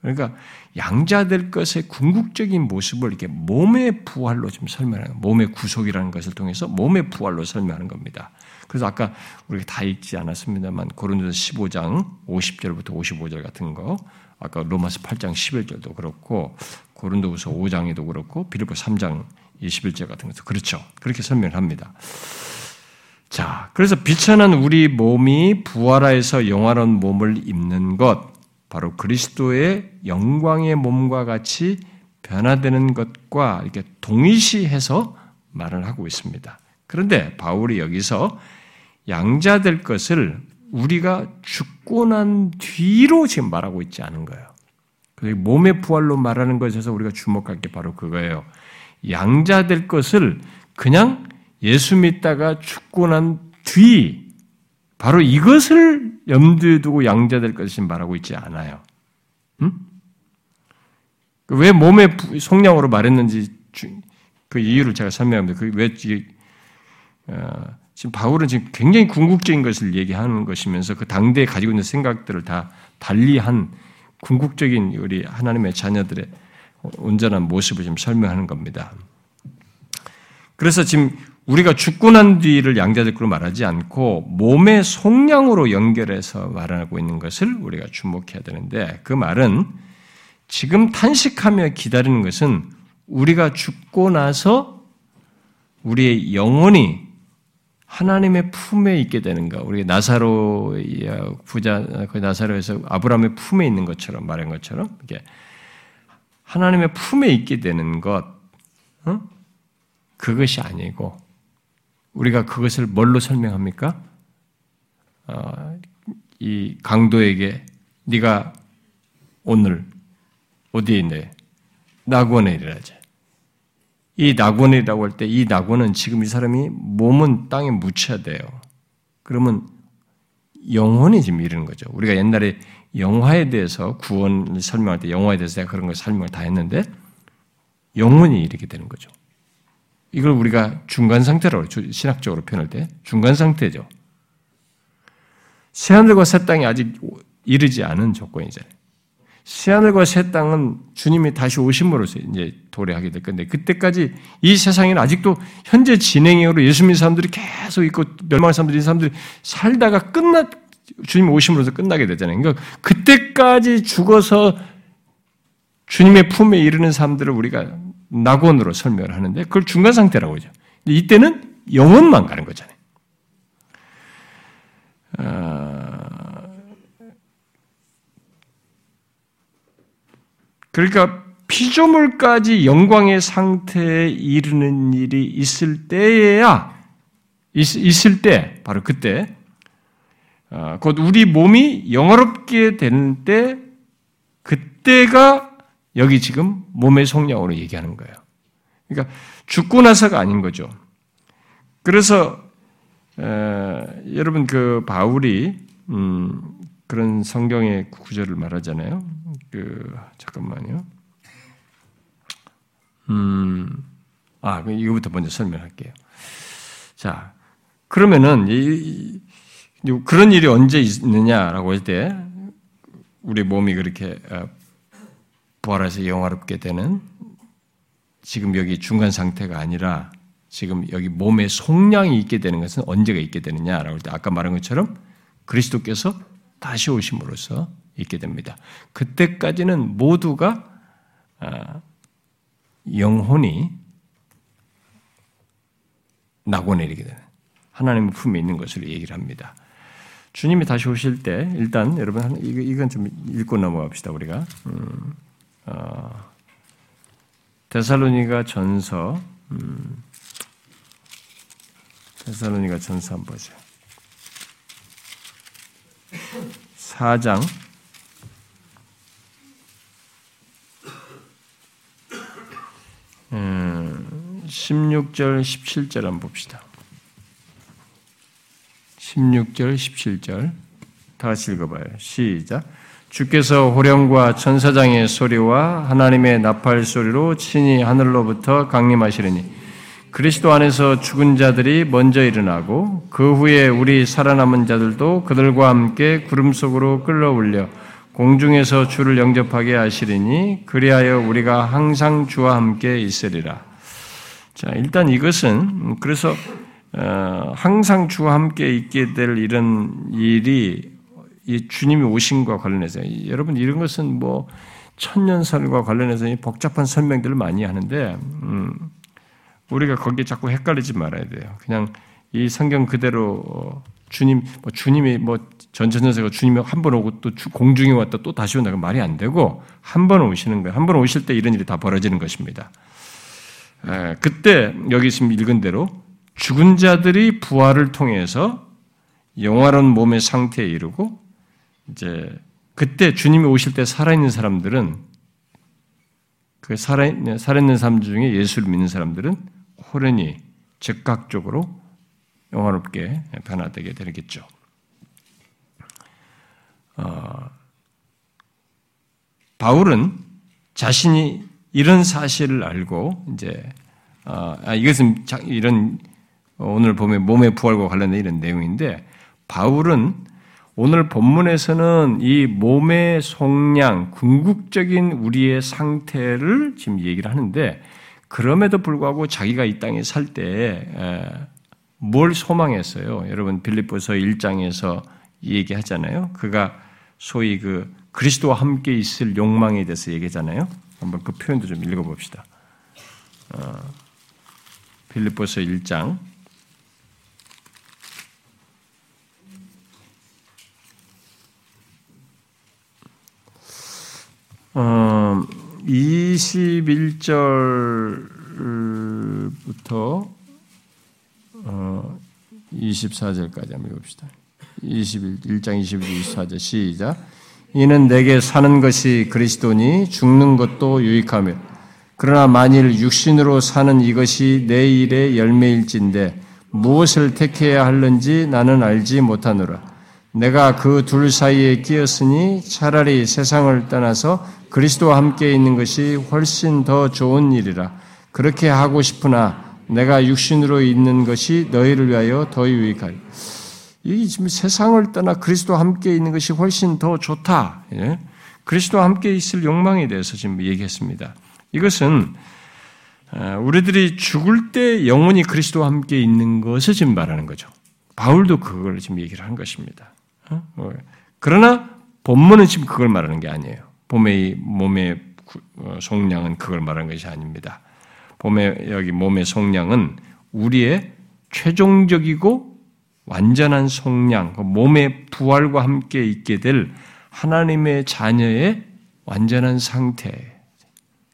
그러니까 양자될 것의 궁극적인 모습을 이렇게 몸의 부활로 좀 설명하는 몸의 구속이라는 것을 통해서 몸의 부활로 설명하는 겁니다. 그래서 아까 우리가 다 읽지 않았습니다만 고린도서 15장 50절부터 55절 같은 거 아까 로마서 8장 11절도 그렇고 고린도후서 5장에도 그렇고 빌립보 3장 21절 같은 것도 그렇죠. 그렇게 설명을 합니다. 자, 그래서 비천한 우리 몸이 부활하여서 영화로운 몸을 입는 것 바로 그리스도의 영광의 몸과 같이 변화되는 것과 이렇게 동일시해서 말을 하고 있습니다. 그런데 바울이 여기서 양자될 것을 우리가 죽고 난 뒤로 지금 말하고 있지 않은 거예요. 몸의 부활로 말하는 것에서 우리가 주목할 게 바로 그거예요. 양자될 것을 그냥 예수 믿다가 죽고 난 뒤, 바로 이것을 염두에 두고 양자될 것을 말하고 있지 않아요. 음? 왜 몸의 속량으로 말했는지 그 이유를 제가 설명합니다. 그왜 어, 지금 바울은 지금 굉장히 궁극적인 것을 얘기하는 것이면서 그 당대에 가지고 있는 생각들을 다 달리한 궁극적인 우리 하나님의 자녀들의 온전한 모습을 지금 설명하는 겁니다. 그래서 지금 우리가 죽고 난 뒤를 양자적으로 말하지 않고 몸의 속량으로 연결해서 말하고 있는 것을 우리가 주목해야 되는데 그 말은 지금 탄식하며 기다리는 것은 우리가 죽고 나서 우리의 영혼이 하나님의 품에 있게 되는 가 우리 나사로 부자 그 나사로에서 아브라함의 품에 있는 것처럼 말한 것처럼 이게 하나님의 품에 있게 되는 것 어? 그것이 아니고 우리가 그것을 뭘로 설명합니까? 어, 이 강도에게 네가 오늘 어디에 있네? 낙원에 이르라자. 이 낙원이라고 할 때 이 낙원은 지금 이 사람이 몸은 땅에 묻혀야 돼요. 그러면 영혼이 지금 이르는 거죠. 우리가 옛날에 영화에 대해서 구원을 설명할 때 영화에 대해서 그런 걸 설명을 다 했는데 영혼이 이렇게 되는 거죠. 이걸 우리가 중간 상태라고 신학적으로 표현할 때 중간 상태죠. 새하늘과 새 땅이 아직 이르지 않은 조건이잖아요. 새하늘과 새 땅은 주님이 다시 오심으로써 이제 도래하게 될 건데 그때까지 이 세상에는 아직도 현재 진행형으로 예수 믿는 사람들이 계속 있고 멸망한 사람들이 사람들이 살다가 끝나 주님 오심으로써 끝나게 되잖아요. 그러니까 그때까지 죽어서 주님의 품에 이르는 사람들을 우리가 낙원으로 설명을 하는데 그걸 중간 상태라고 하죠. 이때는 영혼만 가는 거잖아요. 어, 그러니까 피조물까지 영광의 상태에 이르는 일이 있을 때에야 있 을 때 바로 그때 어, 곧 우리 몸이 영화롭게 되는 때 그때가 여기 지금 몸의 속량으로 얘기하는 거예요. 그러니까 죽고 나서가 아닌 거죠. 그래서 에, 여러분 그 바울이 음, 그런 성경의 구절을 말하잖아요. 그 잠깐만요. 음, 아 이거부터 먼저 설명할게요. 자, 그러면은 이, 이, 그런 일이 언제 있느냐라고 할 때 우리 몸이 그렇게 어, 부활해서 영화롭게 되는 지금 여기 중간 상태가 아니라 지금 여기 몸에 속량이 있게 되는 것은 언제가 있게 되느냐라고 할 때 아까 말한 것처럼 그리스도께서 다시 오심으로써 있게 됩니다. 그때까지는 모두가 아, 영혼이 낙원내리게 되는 하나님의 품에 있는 것을 얘기를 합니다. 주님이 다시 오실 때 일단 여러분 이건 좀 읽고 넘어갑시다 우리가 음, 어, 데살로니가 전서 음, 데살로니가 전서 한번 보죠. 4장 16절, 17절 한번 봅시다. 16절, 17절. 다 같이 읽어봐요. 시작. 주께서 호령과 천사장의 소리와 하나님의 나팔 소리로 친히 하늘로부터 강림하시리니 그리스도 안에서 죽은 자들이 먼저 일어나고 그 후에 우리 살아남은 자들도 그들과 함께 구름 속으로 끌어올려 공중에서 주를 영접하게 하시리니 그리하여 우리가 항상 주와 함께 있으리라. 자, 일단 이것은 그래서 어, 항상 주와 함께 있게 될 이런 일이 이 주님이 오신과 관련해서 여러분 이런 것은 뭐 천년설과 관련해서 복잡한 설명들을 많이 하는데 음, 우리가 거기에 자꾸 헷갈리지 말아야 돼요. 그냥 이 성경 그대로 어, 주님, 뭐 주님이 뭐 전천전세가 주님이 한 번 오고 또 공중에 왔다 또 다시 온다가 말이 안 되고 한 번 오시는 거예요. 한 번 오실 때 이런 일이 다 벌어지는 것입니다. 에, 그때 여기 지금 읽은 대로 죽은 자들이 부활을 통해서 영화로운 몸의 상태에 이르고 이제 그때 주님이 오실 때 살아있는 사람들은 그 살아있는, 살아있는 사람 중에 예수를 믿는 사람들은 호련히 즉각적으로 영화롭게 변화되게 되겠죠. 어, 바울은 자신이 이런 사실을 알고 이제 어, 아, 이것은 자, 이런 오늘 보면 몸의 부활과 관련된 이런 내용인데 바울은 오늘 본문에서는 이 몸의 속량, 궁극적인 우리의 상태를 지금 얘기를 하는데 그럼에도 불구하고 자기가 이 땅에 살 때 뭘 소망했어요? 여러분 빌립보서 1장에서 얘기하잖아요. 그가 소위 그 그리스도와 함께 있을 욕망에 대해서 얘기하잖아요. 한번 그 표현도 좀 읽어봅시다. 어, 빌립보서 1장 어, 21절부터 어, 24절까지 한번 읽읍시다. 21, 1장 21, 24절 시작. 이는 내게 사는 것이 그리스도니 죽는 것도 유익하며 그러나 만일 육신으로 사는 이것이 내 일의 열매일진데 무엇을 택해야 할는지 나는 알지 못하노라. 내가 그 둘 사이에 끼었으니 차라리 세상을 떠나서 그리스도와 함께 있는 것이 훨씬 더 좋은 일이라. 그렇게 하고 싶으나 내가 육신으로 있는 것이 너희를 위하여 더 유익하리. 이 지금 세상을 떠나 그리스도와 함께 있는 것이 훨씬 더 좋다. 예? 그리스도와 함께 있을 욕망에 대해서 지금 얘기했습니다. 이것은 어, 우리들이 죽을 때 영원히 그리스도와 함께 있는 것을 지금 말하는 거죠. 바울도 그걸 지금 얘기를 한 것입니다. 어? 어. 그러나 본문은 지금 그걸 말하는 게 아니에요. 봄의 몸의 어, 속량은 그걸 말하는 것이 아닙니다. 봄의 여기 몸의 속량은 우리의 최종적이고 완전한 속량, 그 몸의 부활과 함께 있게 될 하나님의 자녀의 완전한 상태,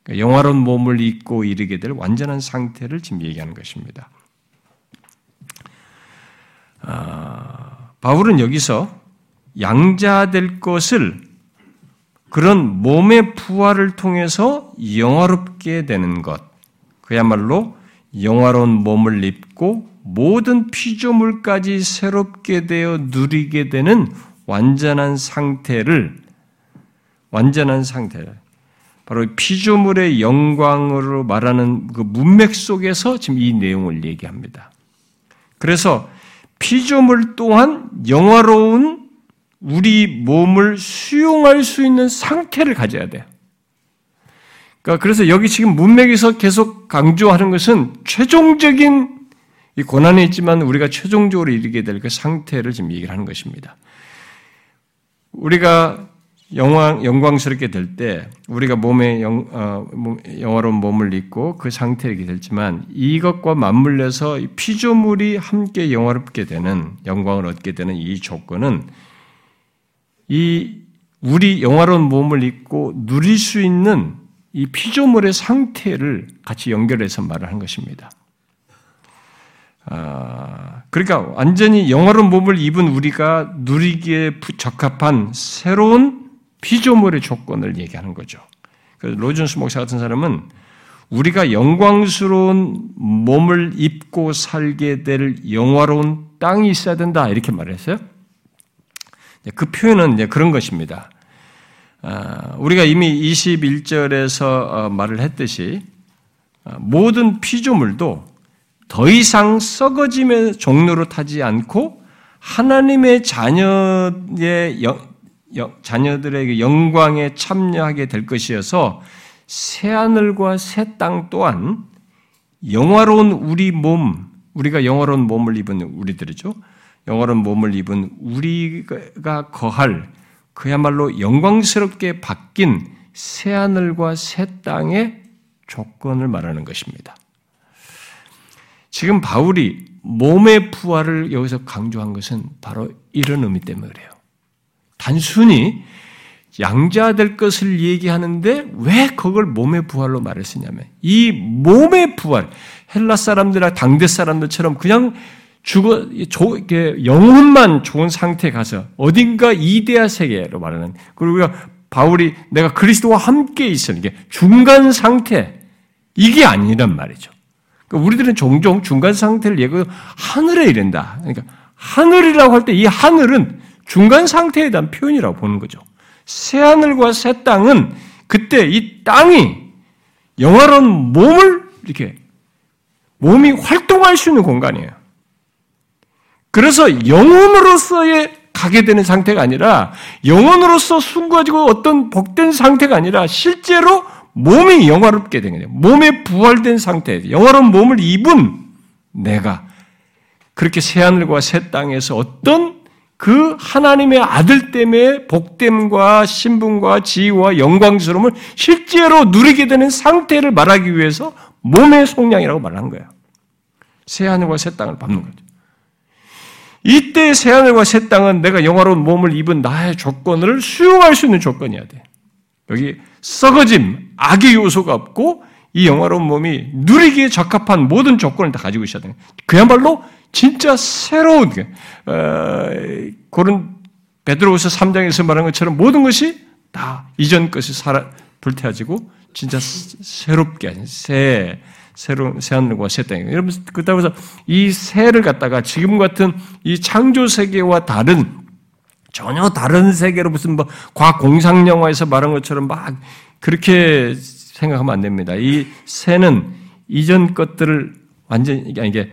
그러니까 영화로운 몸을 입고 이르게 될 완전한 상태를 지금 얘기하는 것입니다. 아, 바울은 여기서 양자될 것을 그런 몸의 부활을 통해서 영화롭게 되는 것, 그야말로 영화로운 몸을 입고 모든 피조물까지 새롭게 되어 누리게 되는 완전한 상태를 완전한 상태를 바로 피조물의 영광으로 말하는 그 문맥 속에서 지금 이 내용을 얘기합니다. 그래서 피조물 또한 영화로운 우리 몸을 수용할 수 있는 상태를 가져야 돼요. 그러니까 그래서 여기 지금 문맥에서 계속 강조하는 것은 최종적인 이 고난에 있지만 우리가 최종적으로 이르게 될 그 상태를 지금 얘기를 하는 것입니다. 우리가 영광, 영광스럽게 될 때 우리가 몸에 영, 어, 영화로운 몸을 입고 그 상태이게 되지만 이것과 맞물려서 피조물이 함께 영화롭게 되는 영광을 얻게 되는 이 조건은 이 우리 영화로운 몸을 입고 누릴 수 있는 이 피조물의 상태를 같이 연결해서 말을 한 것입니다. 아, 그러니까 완전히 영화로운 몸을 입은 우리가 누리기에 적합한 새로운 피조물의 조건을 얘기하는 거죠. 로준스 목사 같은 사람은 우리가 영광스러운 몸을 입고 살게 될 영화로운 땅이 있어야 된다 이렇게 말했어요. 그 표현은 이제 그런 것입니다. 아, 우리가 이미 21절에서 어, 말을 했듯이 아, 모든 피조물도 더 이상 썩어짐의 종로로 타지 않고 하나님의 자녀의 자녀들에게 영광에 참여하게 될 것이어서 새 하늘과 새 땅 또한 영화로운 우리 몸, 우리가 영화로운 몸을 입은 우리들이죠. 영화로운 몸을 입은 우리가 거할 그야말로 영광스럽게 바뀐 새 하늘과 새 땅의 조건을 말하는 것입니다. 지금 바울이 몸의 부활을 여기서 강조한 것은 바로 이런 의미 때문에 그래요. 단순히 양자 될 것을 얘기하는데 왜 그걸 몸의 부활로 말했으냐면 이 몸의 부활 헬라 사람들이나 당대 사람들처럼 그냥 죽어 영혼만 좋은 상태에 가서 어딘가 이데아 세계로 말하는 그리고 우리가 바울이 내가 그리스도와 함께 있으는 게 중간 상태 이게 아니란 말이죠. 그러니까 우리들은 종종 중간 상태를 얘기하고 하늘에 이른다. 그러니까 하늘이라고 할 때 이 하늘은 중간 상태에 대한 표현이라고 보는 거죠. 새 하늘과 새 땅은 그때 이 땅이 영화로운 몸을 이렇게 몸이 활동할 수 있는 공간이에요. 그래서 영혼으로서의 가게 되는 상태가 아니라 영혼으로서 숨가지고 어떤 복된 상태가 아니라 실제로 몸이 영화롭게 된 거예요. 몸에 부활된 상태, 영화로운 몸을 입은 내가 그렇게 새 하늘과 새 땅에서 어떤 그 하나님의 아들 때문에 복됨과 신분과 지위와 영광스러움을 실제로 누리게 되는 상태를 말하기 위해서 몸의 속량이라고 말하는 거예요. 새 하늘과 새 땅을 밟는 거죠. 이때 새 하늘과 새 땅은 내가 영화로운 몸을 입은 나의 조건을 수용할 수 있는 조건이어야 돼. 여기 썩어짐, 악의 요소가 없고 이 영화로운 몸이 누리기에 적합한 모든 조건을 다 가지고 있어야 돼. 그야말로 진짜 새로운 어, 그런 베드로후서 3장에서 말한 것처럼 모든 것이 다 이전 것이 살아 불태워지고 진짜 새롭게 새 새로운 새 하늘과 새 땅. 여러분 그렇다고 해서 이 새를 갖다가 지금 같은 이 창조 세계와 다른 전혀 다른 세계로 무슨 뭐 과학 공상 영화에서 말한 것처럼 막 그렇게 생각하면 안 됩니다. 이 새는 이전 것들을 완전 이게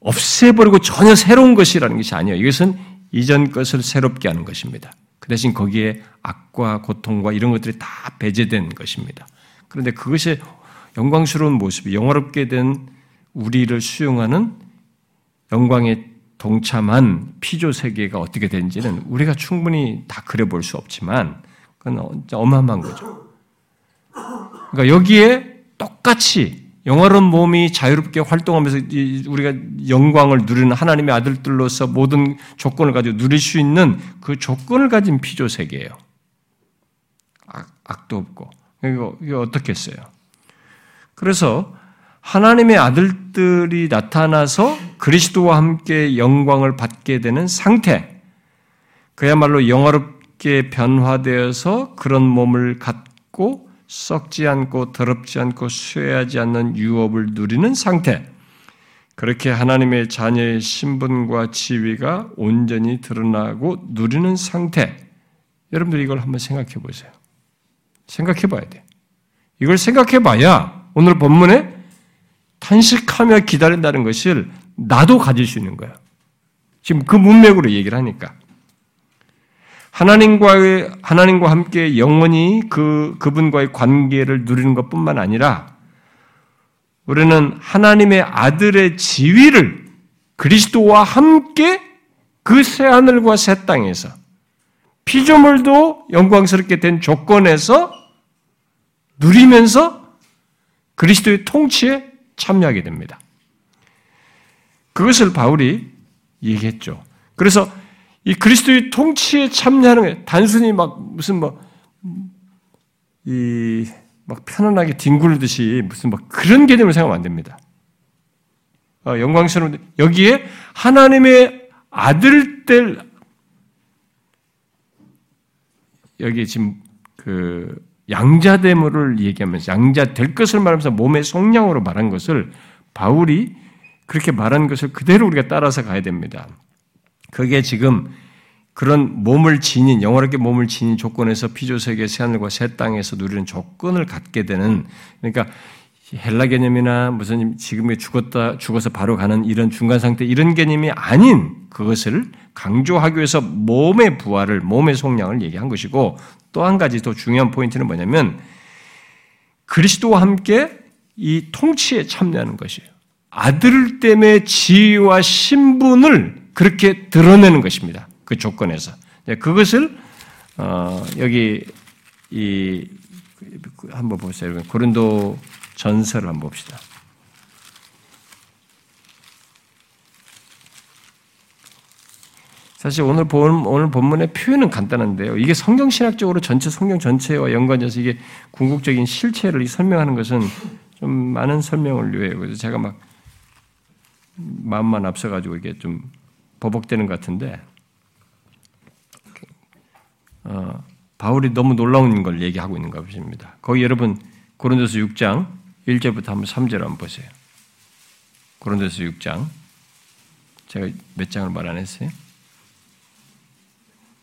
없애버리고 전혀 새로운 것이라는 것이 아니에요. 이것은 이전 것을 새롭게 하는 것입니다. 그 대신 거기에 악과 고통과 이런 것들이 다 배제된 것입니다. 그런데 그것이 영광스러운 모습이 영화롭게 된 우리를 수용하는 영광의 동참한 피조 세계가 어떻게 되는지는 우리가 충분히 다 그려볼 수 없지만 그건 어마어마한 거죠. 그러니까 여기에 똑같이 영화로운 몸이 자유롭게 활동하면서 우리가 영광을 누리는 하나님의 아들들로서 모든 조건을 가지고 누릴 수 있는 그 조건을 가진 피조 세계예요. 악, 도 없고 이거 어떻겠어요? 그래서 하나님의 아들들이 나타나서 그리스도와 함께 영광을 받게 되는 상태, 그야말로 영화롭게 변화되어서 그런 몸을 갖고 썩지 않고 더럽지 않고 쇠하지 않는 유업을 누리는 상태, 그렇게 하나님의 자녀의 신분과 지위가 온전히 드러나고 누리는 상태, 여러분들 이걸 한번 생각해 보세요. 생각해 봐야 돼. 이걸 생각해 봐야 오늘 본문에 탄식하며 기다린다는 것을 나도 가질 수 있는 거예요. 지금 그 문맥으로 얘기를 하니까. 하나님과의 하나님과 함께 영원히 그 그분과의 관계를 누리는 것 뿐만 아니라 우리는 하나님의 아들의 지위를 그리스도와 함께 그 새 하늘과 새 땅에서 피조물도 영광스럽게 된 조건에서 누리면서 그리스도의 통치에 참여하게 됩니다. 그것을 바울이 얘기했죠. 그래서 이 그리스도의 통치에 참여하는 게 단순히 막 무슨 뭐, 이, 막 편안하게 뒹굴듯이 무슨 막 그런 개념을 생각하면 안 됩니다. 어, 영광스러운, 여기에 하나님의 아들 될, 여기 지금 그 양자됨을 얘기하면서 양자 될 것을 말하면서 몸의 속량으로 말한 것을 바울이 그렇게 말한 것을 그대로 우리가 따라서 가야 됩니다. 그게 지금 그런 몸을 지닌 영원하게 몸을 지닌 조건에서 피조 세계 새 하늘과 새 땅에서 누리는 조건을 갖게 되는 그러니까 헬라 개념이나 무슨 지금에 죽었다 죽어서 바로 가는 이런 중간 상태 이런 개념이 아닌 그것을 강조하기 위해서 몸의 부활을 몸의 속량을 얘기한 것이고 또 한 가지 더 중요한 포인트는 뭐냐면 그리스도와 함께 이 통치에 참여하는 것이에요. 아들 때문에 지위와 신분을 그렇게 드러내는 것입니다. 그 조건에서. 그것을, 어, 여기, 이, 한번 보세요. 고린도 전설을 한번 봅시다. 사실 오늘 본, 오늘 본문의 표현은 간단한데요. 이게 성경 신학적으로 전체 성경 전체와 연관돼서 이게 궁극적인 실체를 설명하는 것은 좀 많은 설명을 요해요. 그래서 제가 막 마음만 앞서가지고 이게 좀 버벅대는 것 같은데, 어, 바울이 너무 놀라운 걸 얘기하고 있는 것입니다. 거기 여러분 고린도서 6장 1절부터 한번 3절 한번 보세요. 고린도서 6장 제가 몇 장을 말 안 했어요?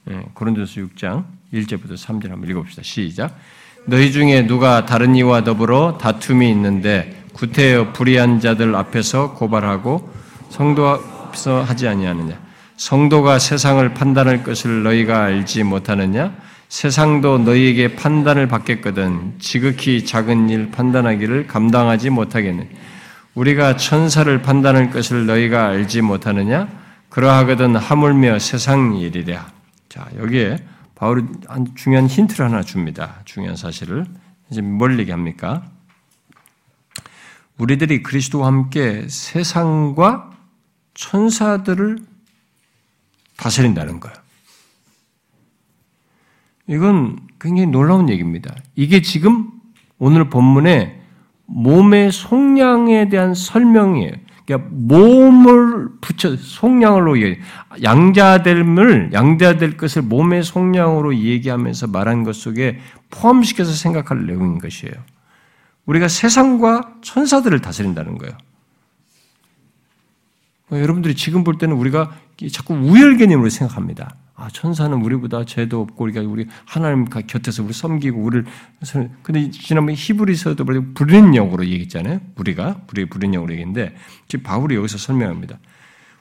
네, 고린도서 6장 1절부터 3절 한번 읽어봅시다. 시작. 너희 중에 누가 다른 이와 더불어 다툼이 있는데 구태여 불의한 자들 앞에서 고발하고 성도 앞에서 하지 아니하느냐? 성도가 세상을 판단할 것을 너희가 알지 못하느냐? 세상도 너희에게 판단을 받겠거든 지극히 작은 일 판단하기를 감당하지 못하겠네. 우리가 천사를 판단할 것을 너희가 알지 못하느냐? 그러하거든 하물며 세상 일이랴. 자, 여기에 바울이 중요한 힌트를 하나 줍니다. 중요한 사실을. 이제 뭘 얘기합니까? 우리들이 그리스도와 함께 세상과 천사들을 다스린다는 거예요. 이건 굉장히 놀라운 얘기입니다. 이게 지금 오늘 본문에 몸의 속량에 대한 설명이에요. 그러니까 몸을 붙여 속량으로 얘기 양자됨을 양자될 것을 몸의 속량으로 얘기하면서 말한 것 속에 포함시켜서 생각할 내용인 것이에요. 우리가 세상과 천사들을 다스린다는 거예요. 뭐 여러분들이 지금 볼 때는 우리가 자꾸 우열 개념으로 생각합니다. 아, 천사는 우리보다 죄도 없고 우리가 우리 하나님 곁에서 우리 섬기고 우리를 근데 지난번 히브리서도 불린 영으로 얘기했잖아요. 우리가 우리 불린 영으로 얘기했는데 지금 바울이 여기서 설명합니다.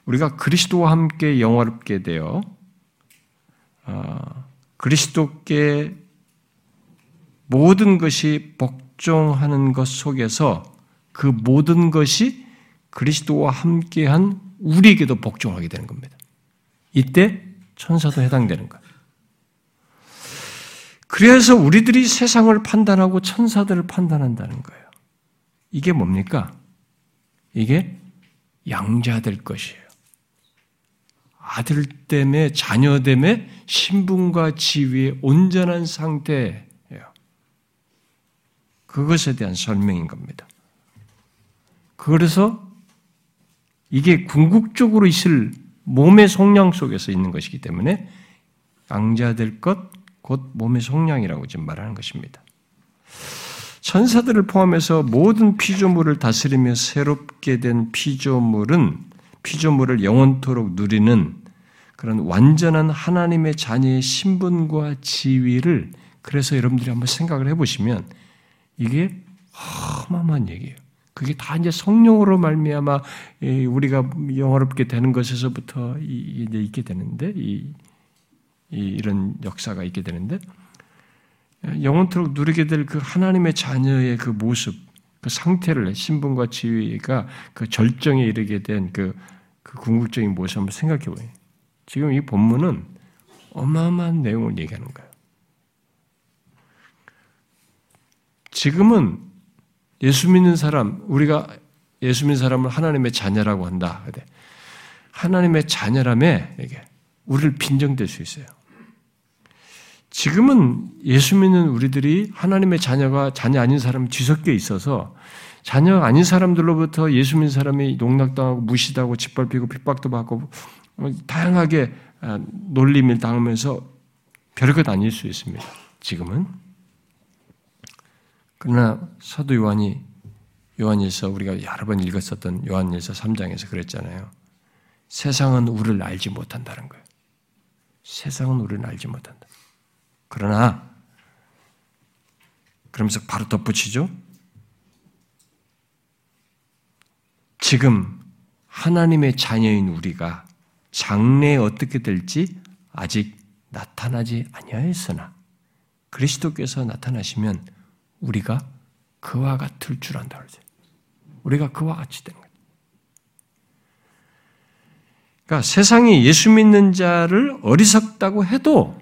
우리가 그리스도와 함께 영화롭게 되어 어, 그리스도께 모든 것이 복 복종하는 것 속에서 그 모든 것이 그리스도와 함께한 우리에게도 복종하게 되는 겁니다. 이때 천사도 해당되는 거예요. 그래서 우리들이 세상을 판단하고 천사들을 판단한다는 거예요. 이게 뭡니까? 이게 양자될 것이에요. 아들 때문에 자녀 때문에 신분과 지위의 온전한 상태 그것에 대한 설명인 겁니다. 그래서 이게 궁극적으로 있을 몸의 속량 속에서 있는 것이기 때문에 양자될 것, 곧 몸의 속량이라고 지금 말하는 것입니다. 천사들을 포함해서 모든 피조물을 다스리며 새롭게 된 피조물은 피조물을 영원토록 누리는 그런 완전한 하나님의 자녀의 신분과 지위를 그래서 여러분들이 한번 생각을 해보시면 이게 어마어마한 얘기예요. 그게 다 이제 성령으로 말미암아 우리가 영화롭게 되는 것에서부터 이제 있게 되는데 이, 이런 역사가 있게 되는데 영원토록 누리게 될 그 하나님의 자녀의 그 모습, 그 상태를 신분과 지위가 그 절정에 이르게 된그 그 궁극적인 모습 한번 생각해 보요. 지금 이 본문은 어마어마한 내용을 얘기하는 거예요. 지금은 예수 믿는 사람, 우리가 예수 믿는 사람을 하나님의 자녀라고 한다. 하나님의 자녀라면 이게 우리를 빈정될 수 있어요. 지금은 예수 믿는 우리들이 하나님의 자녀가 자녀 아닌 사람 뒤섞여 있어서 자녀 아닌 사람들로부터 예수 믿는 사람이 농락당하고 무시당하고 짓밟히고 핍박도 받고 뭐 다양하게 아, 놀림을 당하면서 별것 아닐 수 있습니다. 지금은 그러나 사도 요한이 요한일서 우리가 여러 번 읽었었던 요한일서 3장에서 그랬잖아요. 세상은 우리를 알지 못한다는 거예요. 세상은 우리를 알지 못한다. 그러나 그러면서 바로 덧붙이죠. 지금 하나님의 자녀인 우리가 장래에 어떻게 될지 아직 나타나지 아니하였으나 그리스도께서 나타나시면 우리가 그와 같을 줄 안다 그러죠. 우리가 그와 같이 되는 거죠. 그러니까 세상이 예수 믿는 자를 어리석다고 해도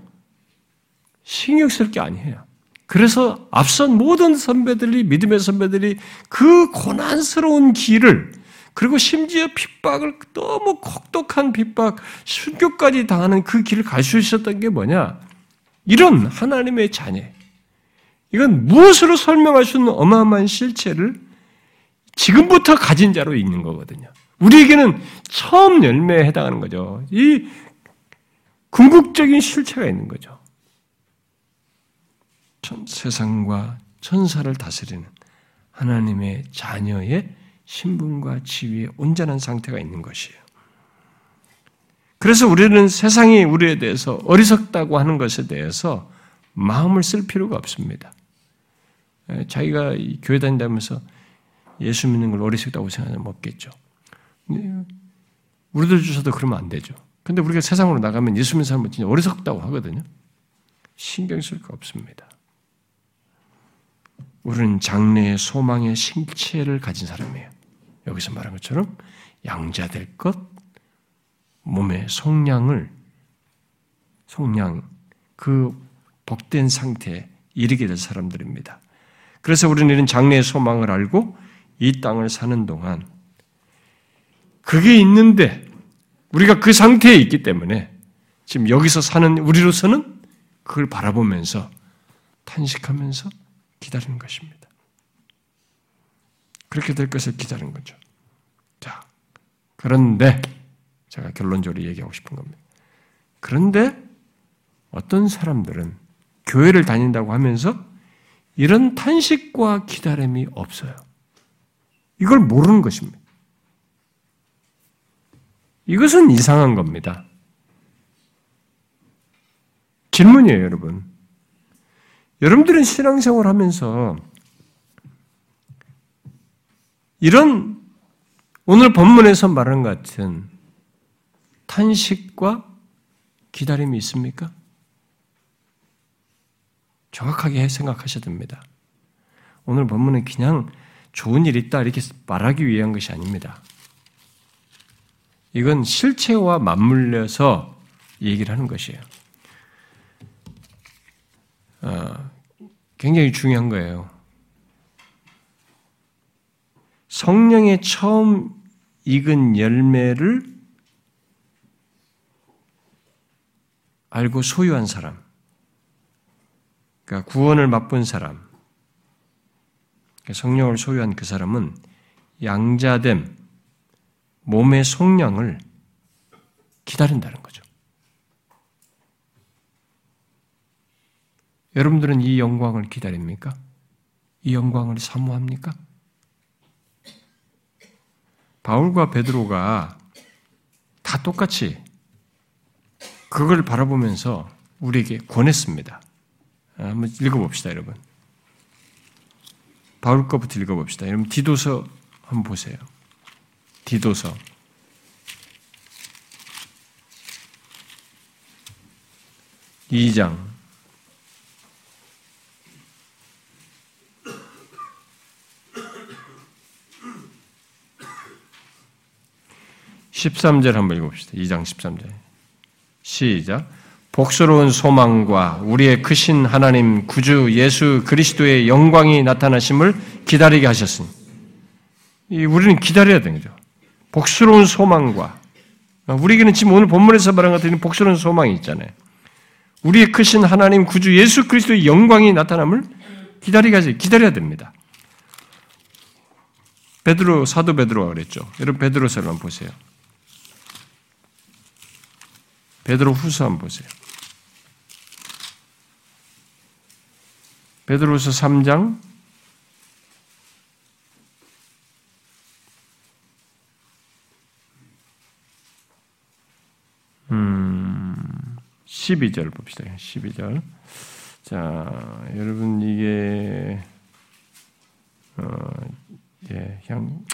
신경 쓸 게 아니에요. 그래서 앞선 모든 선배들이 믿음의 선배들이 그 고난스러운 길을 그리고 심지어 핍박을 너무 혹독한 핍박, 순교까지 당하는 그 길을 갈 수 있었던 게 뭐냐? 이런 하나님의 자녀. 이건 무엇으로 설명할 수 있는 어마어마한 실체를 지금부터 가진 자로 있는 거거든요. 우리에게는 처음 열매에 해당하는 거죠. 이 궁극적인 실체가 있는 거죠. 세상과 천사를 다스리는 하나님의 자녀의 신분과 지위의 온전한 상태가 있는 것이에요. 그래서 우리는 세상이 우리에 대해서 어리석다고 하는 것에 대해서 마음을 쓸 필요가 없습니다. 자기가 교회 다닌다면서 예수 믿는 걸 어리석다고 생각하면 없겠죠. 우리들 주셔도 그러면 안 되죠. 근데 우리가 세상으로 나가면 예수 믿는 사람은 진짜 어리석다고 하거든요. 신경 쓸 거 없습니다. 우리는 장래의 소망의 신체를 가진 사람이에요. 여기서 말한 것처럼 양자될 것, 몸의 속량을 속량 그 복된 상태에 이르게 될 사람들입니다. 그래서 우리는 장래의 소망을 알고 이 땅을 사는 동안 그게 있는데 우리가 그 상태에 있기 때문에 지금 여기서 사는 우리로서는 그걸 바라보면서 탄식하면서 기다리는 것입니다. 그렇게 될 것을 기다리는 거죠. 자, 그런데 제가 결론적으로 얘기하고 싶은 겁니다. 그런데 어떤 사람들은 교회를 다닌다고 하면서 이런 탄식과 기다림이 없어요. 이걸 모르는 것입니다. 이것은 이상한 겁니다. 질문이에요, 여러분. 여러분들은 신앙생활 하면서 이런 오늘 본문에서 것 같은 탄식과 기다림이 있습니까? 정확하게 생각하셔야 됩니다. 오늘 본문은 그냥 좋은 일 있다 이렇게 말하기 위한 것이 아닙니다. 이건 실체와 맞물려서 얘기를 하는 것이에요. 어, 굉장히 중요한 거예요. 성령의 처음 익은 열매를 알고 소유한 사람, 그러니까 구원을 맛본 사람, 그러니까 성령을 소유한 그 사람은 양자됨, 몸의 속량을 기다린다는 거죠. 여러분들은 이 영광을 기다립니까? 이 영광을 사모합니까? 바울과 베드로가 다 똑같이 그걸 바라보면서 우리에게 권했습니다. 한번 읽어봅시다, 여러분. 바울 거부터 읽어봅시다. 여러분, 디도서 한번 보세요. 디도서. 2장 13절 한번 읽어봅시다. 2장 13절. 시작. 복스러운 소망과 우리의 크신 하나님 구주 예수 그리스도의 영광이 나타나심을 기다리게 하셨으니 우리는 기다려야 되는 거죠. 복스러운 소망과 우리에게는 지금 오늘 본문에서 말한 것같은 복스러운 소망이 있잖아요. 우리의 크신 하나님 구주 예수 그리스도의 영광이 나타남을 기다리게 하세요. 기다려야 됩니다. 베드로 사도 베드로가 그랬죠. 여러분 베드로서를 한번 보세요. 베드로 후서 한번 보세요. 베드로서 3장 음, 12절 봅시다. 12절. 자, 여러분 이게 어, 예, 그냥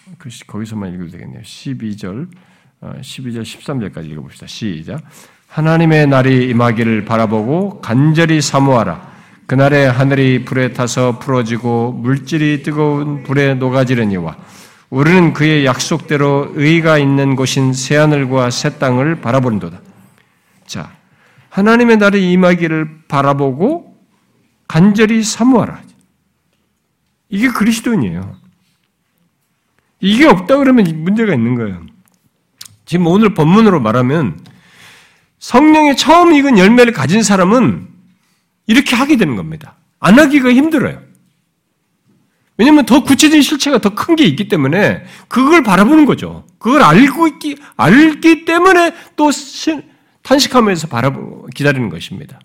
거기서만 읽어도 되겠네요. 12절, 어, 12절, 13절까지 읽어봅시다. 시작. 하나님의 날이 임하기를 바라보고 간절히 사모하라. 그날에 하늘이 불에 타서 풀어지고 물질이 뜨거운 불에 녹아지려니와 우리는 그의 약속대로 의가 있는 곳인 새하늘과 새 땅을 바라보는도다. 자, 하나님의 날이 임하기를 바라보고 간절히 사모하라. 이게 그리스도인이에요. 이게 없다 그러면 문제가 있는 거예요. 지금 오늘 본문으로 말하면 성령의 처음 익은 열매를 가진 사람은 이렇게 하게 되는 겁니다. 안 하기가 힘들어요. 왜냐면 더 구체적인 실체가 더 큰 게 있기 때문에 그걸 바라보는 거죠. 그걸 알고 있기, 알기 때문에 또 탄식하면서 바라보고 기다리는 것입니다.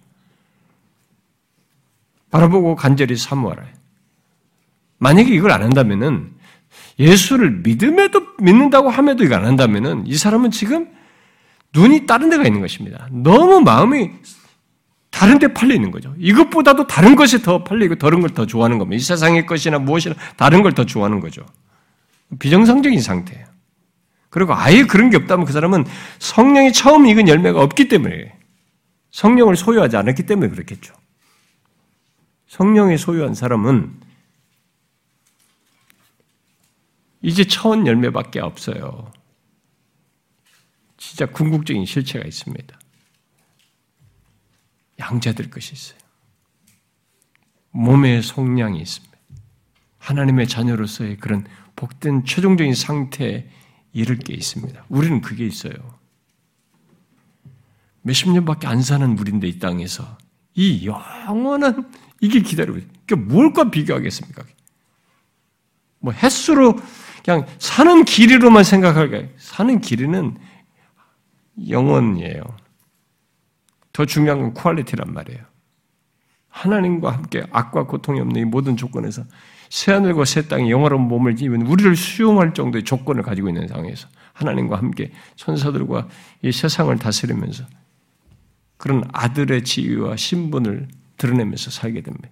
바라보고 간절히 사모하라. 만약에 이걸 안 한다면은 예수를 믿음에도 믿는다고 함에도 이거 안 한다면은 이 사람은 지금 눈이 다른 데가 있는 것입니다. 너무 마음이 다른 데 팔려 있는 거죠. 이것보다도 다른 것에 더 팔리고 다른 걸 더 좋아하는 겁니다. 이 세상의 것이나 무엇이나 다른 걸 더 좋아하는 거죠. 비정상적인 상태예요. 그리고 아예 그런 게 없다면 그 사람은 성령이 처음 익은 열매가 없기 때문에 성령을 소유하지 않았기 때문에 그렇겠죠. 성령이 소유한 사람은 이제 처음 열매밖에 없어요. 진짜 궁극적인 실체가 있습니다. 양자될 것이 있어요. 몸의 속량이 있습니다. 하나님의 자녀로서의 그런 복된 최종적인 상태에 이를 게 있습니다. 우리는 그게 있어요. 몇십 년밖에 안 사는 우리인데 이 땅에서 이 영원한 이게 기다리고 있어요. 그러니까 뭘과 비교하겠습니까? 뭐 횟수로 그냥 사는 길이로만 생각할까요? 사는 길이는 영원이에요. 더 중요한 건 퀄리티란 말이에요. 하나님과 함께 악과 고통이 없는 이 모든 조건에서 새하늘과 새 땅이 영화로운 몸을 입은 우리를 수용할 정도의 조건을 가지고 있는 상황에서 하나님과 함께 천사들과 이 세상을 다스리면서 그런 아들의 지위와 신분을 드러내면서 살게 됩니다.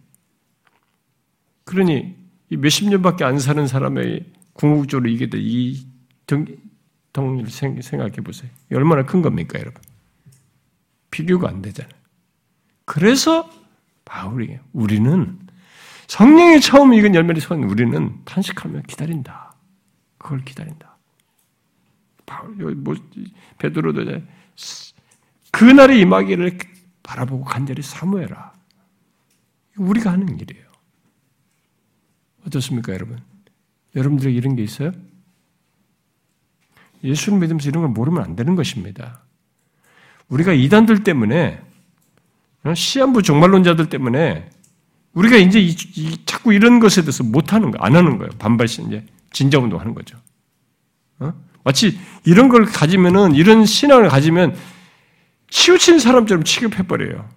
그러니 이 몇십 년밖에 안 사는 사람의 궁극적으로 이게 이 덩, 일 생각해 보세요. 얼마나 큰 겁니까, 여러분? 비교가 안 되잖아요. 그래서 바울이 우리는 성령이 처음 익은 열매를 선 우리는 탄식하며 기다린다. 그걸 기다린다. 바울, 뭐, 베드로도 그날의 임하기를 바라보고 간절히 사모해라. 우리가 하는 일이에요. 어떻습니까, 여러분? 여러분들에게 이런 게 있어요? 예수를 믿으면서 이런 걸 모르면 안 되는 것입니다. 우리가 이단들 때문에 어, 시한부 종말론자들 때문에 우리가 이제 이, 이, 자꾸 이런 것에 대해서 못하는 거, 안 하는 거예요. 반발심, 이제 진정 운동 하는 거죠. 어? 마치 이런 걸 가지면은, 이런 신앙을 가지면 치우친 사람처럼 취급해 버려요.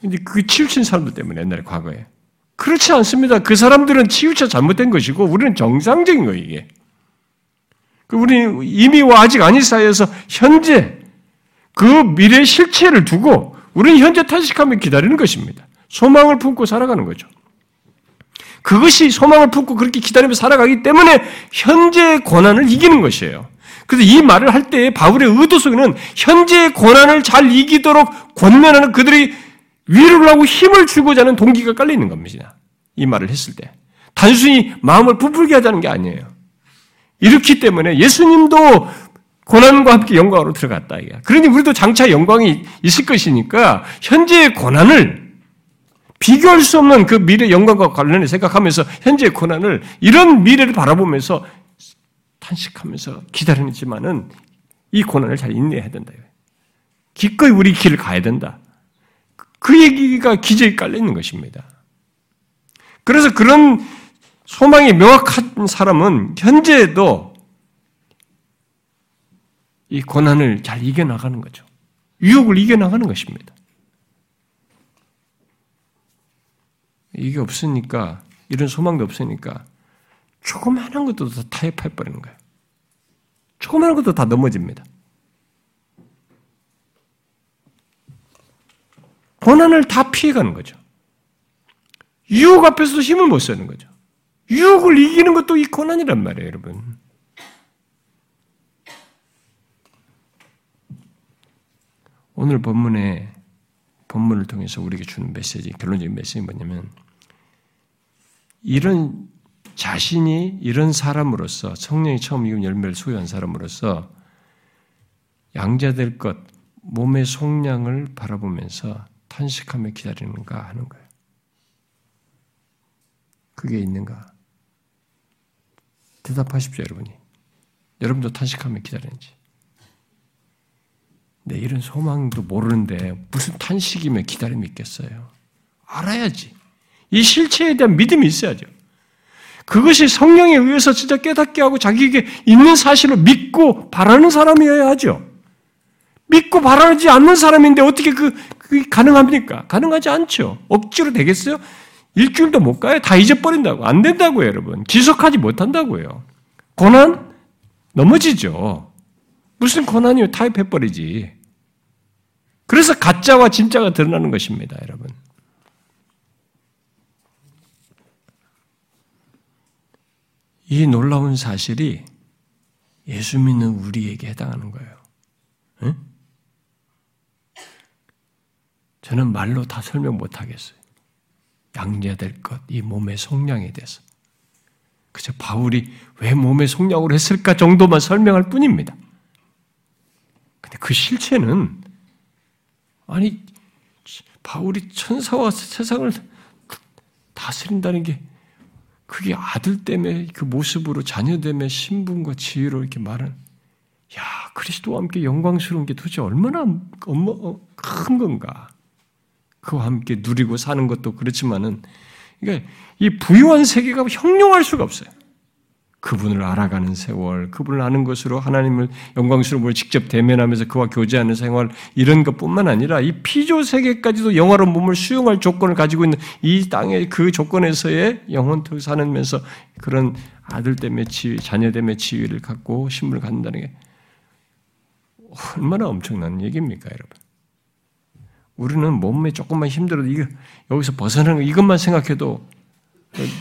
근데 그 치우친 사람들 때문에 옛날에 과거에. 그렇지 않습니다. 그 사람들은 치우쳐 잘못된 것이고, 우리는 정상적인 거예요, 이게. 그 우리는 이미 와 아직 아닐 사이에서 현재 그 미래 실체를 두고 우리는 현재 탄식하며 기다리는 것입니다. 소망을 품고 살아가는 거죠. 그것이 소망을 품고 그렇게 기다리며 살아가기 때문에 현재의 고난을 이기는 것이에요. 그래서 이 말을 할 때 바울의 의도 속에는 현재의 고난을 잘 이기도록 권면하는 그들이 위로를 하고 힘을 주고자 하는 동기가 깔려 있는 겁니다. 이 말을 했을 때. 단순히 마음을 부풀게 하자는 게 아니에요. 이렇기 때문에 예수님도 고난과 함께 영광으로 들어갔다. 그러니 우리도 장차 영광이 있을 것이니까 현재의 고난을 비교할 수 없는 그 미래 영광과 관련해 생각하면서 현재의 고난을 이런 미래를 바라보면서 탄식하면서 기다리지만은 이 고난을 잘 인내해야 된다. 기꺼이 우리 길을 가야 된다. 그 얘기가 기저에 깔려 있는 것입니다. 그래서 그런 소망이 명확한 사람은 현재에도 이 고난을 잘 이겨나가는 거죠. 유혹을 이겨나가는 것입니다. 이게 없으니까, 이런 소망도 없으니까, 조그마한 것도 다 타협해 버리는 거예요. 조그마한 것도 다 넘어집니다. 고난을 다 피해가는 거죠. 유혹 앞에서도 힘을 못 쓰는 거죠. 유혹을 이기는 것도 이 고난이란 말이에요, 여러분. 오늘 본문에 본문을 통해서 우리에게 주는 메시지, 결론적인 메시지는 뭐냐면 이런 자신이 이런 사람으로서 성령이 처음 이은 열매를 소유한 사람으로서 양자될 것, 몸의 속량을 바라보면서 탄식하며 기다리는가 하는 거예요. 그게 있는가? 대답하십시오, 여러분이. 여러분도 탄식하며 기다리는지. 네, 이런 소망도 모르는데 무슨 탄식이며 기다림이 있겠어요? 알아야지. 이 실체에 대한 믿음이 있어야죠. 그것이 성령에 의해서 진짜 깨닫게 하고 자기에게 있는 사실을 믿고 바라는 사람이어야 하죠. 믿고 바라지 않는 사람인데 어떻게 그, 그게 가능합니까? 가능하지 않죠. 억지로 되겠어요? 일주일도 못 가요. 다 잊어버린다고. 안 된다고요, 여러분. 지속하지 못한다고요. 고난? 넘어지죠. 무슨 고난이요? 타협해버리지. 그래서 가짜와 진짜가 드러나는 것입니다, 여러분. 이 놀라운 사실이 예수 믿는 우리에게 해당하는 거예요. 응? 저는 말로 다 설명 못 하겠어요. 양자될 것, 이 몸의 속량에 대해서. 그저 바울이 왜 몸의 속량으로 했을까 정도만 설명할 뿐입니다. 근데 그 실체는 아니 바울이 천사와 세상을 다스린다는 게 그게 아들 때문에 그 모습으로 자녀 때문에 신분과 지위로 이렇게 말은 야 그리스도와 함께 영광스러운 게 도대체 얼마나 어, 큰 건가? 그와 함께 누리고 사는 것도 그렇지만은 그러니까 이 부유한 세계가 형용할 수가 없어요. 그분을 알아가는 세월, 그분을 아는 것으로 하나님을 영광스러움을 직접 대면하면서 그와 교제하는 생활 이런 것뿐만 아니라 이 피조 세계까지도 영화로운 몸을 수용할 조건을 가지고 있는 이 땅의 그 조건에서의 영혼토 사는면서 그런 아들 때문에 지위, 자녀 때문에 지위를 갖고 신분을 갖는다는 게 얼마나 엄청난 얘기입니까, 여러분? 우리는 몸에 조금만 힘들어도 이거 여기서 벗어나는 거 이것만 생각해도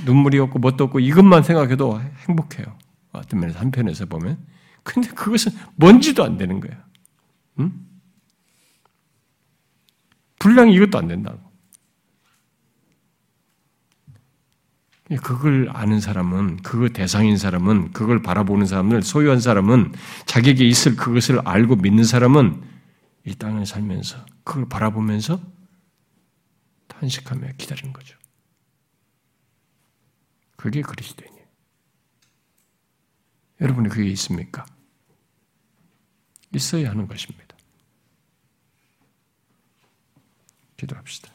눈물이 없고 뭣도 없고 이것만 생각해도 행복해요. 어떤 면에서 한편에서 보면. 근데 그것은 뭔지도 안 되는 거예요. 응? 분량이 이것도 안 된다고. 그걸 아는 사람은, 그거 대상인 사람은, 그걸 바라보는 사람을 소유한 사람은, 자기에게 있을 그것을 알고 믿는 사람은 이 땅을 살면서 그걸 바라보면서 탄식하며 기다리는 거죠. 그게 그리스도인이에요. 여러분이 그게 있습니까? 있어야 하는 것입니다. 기도합시다.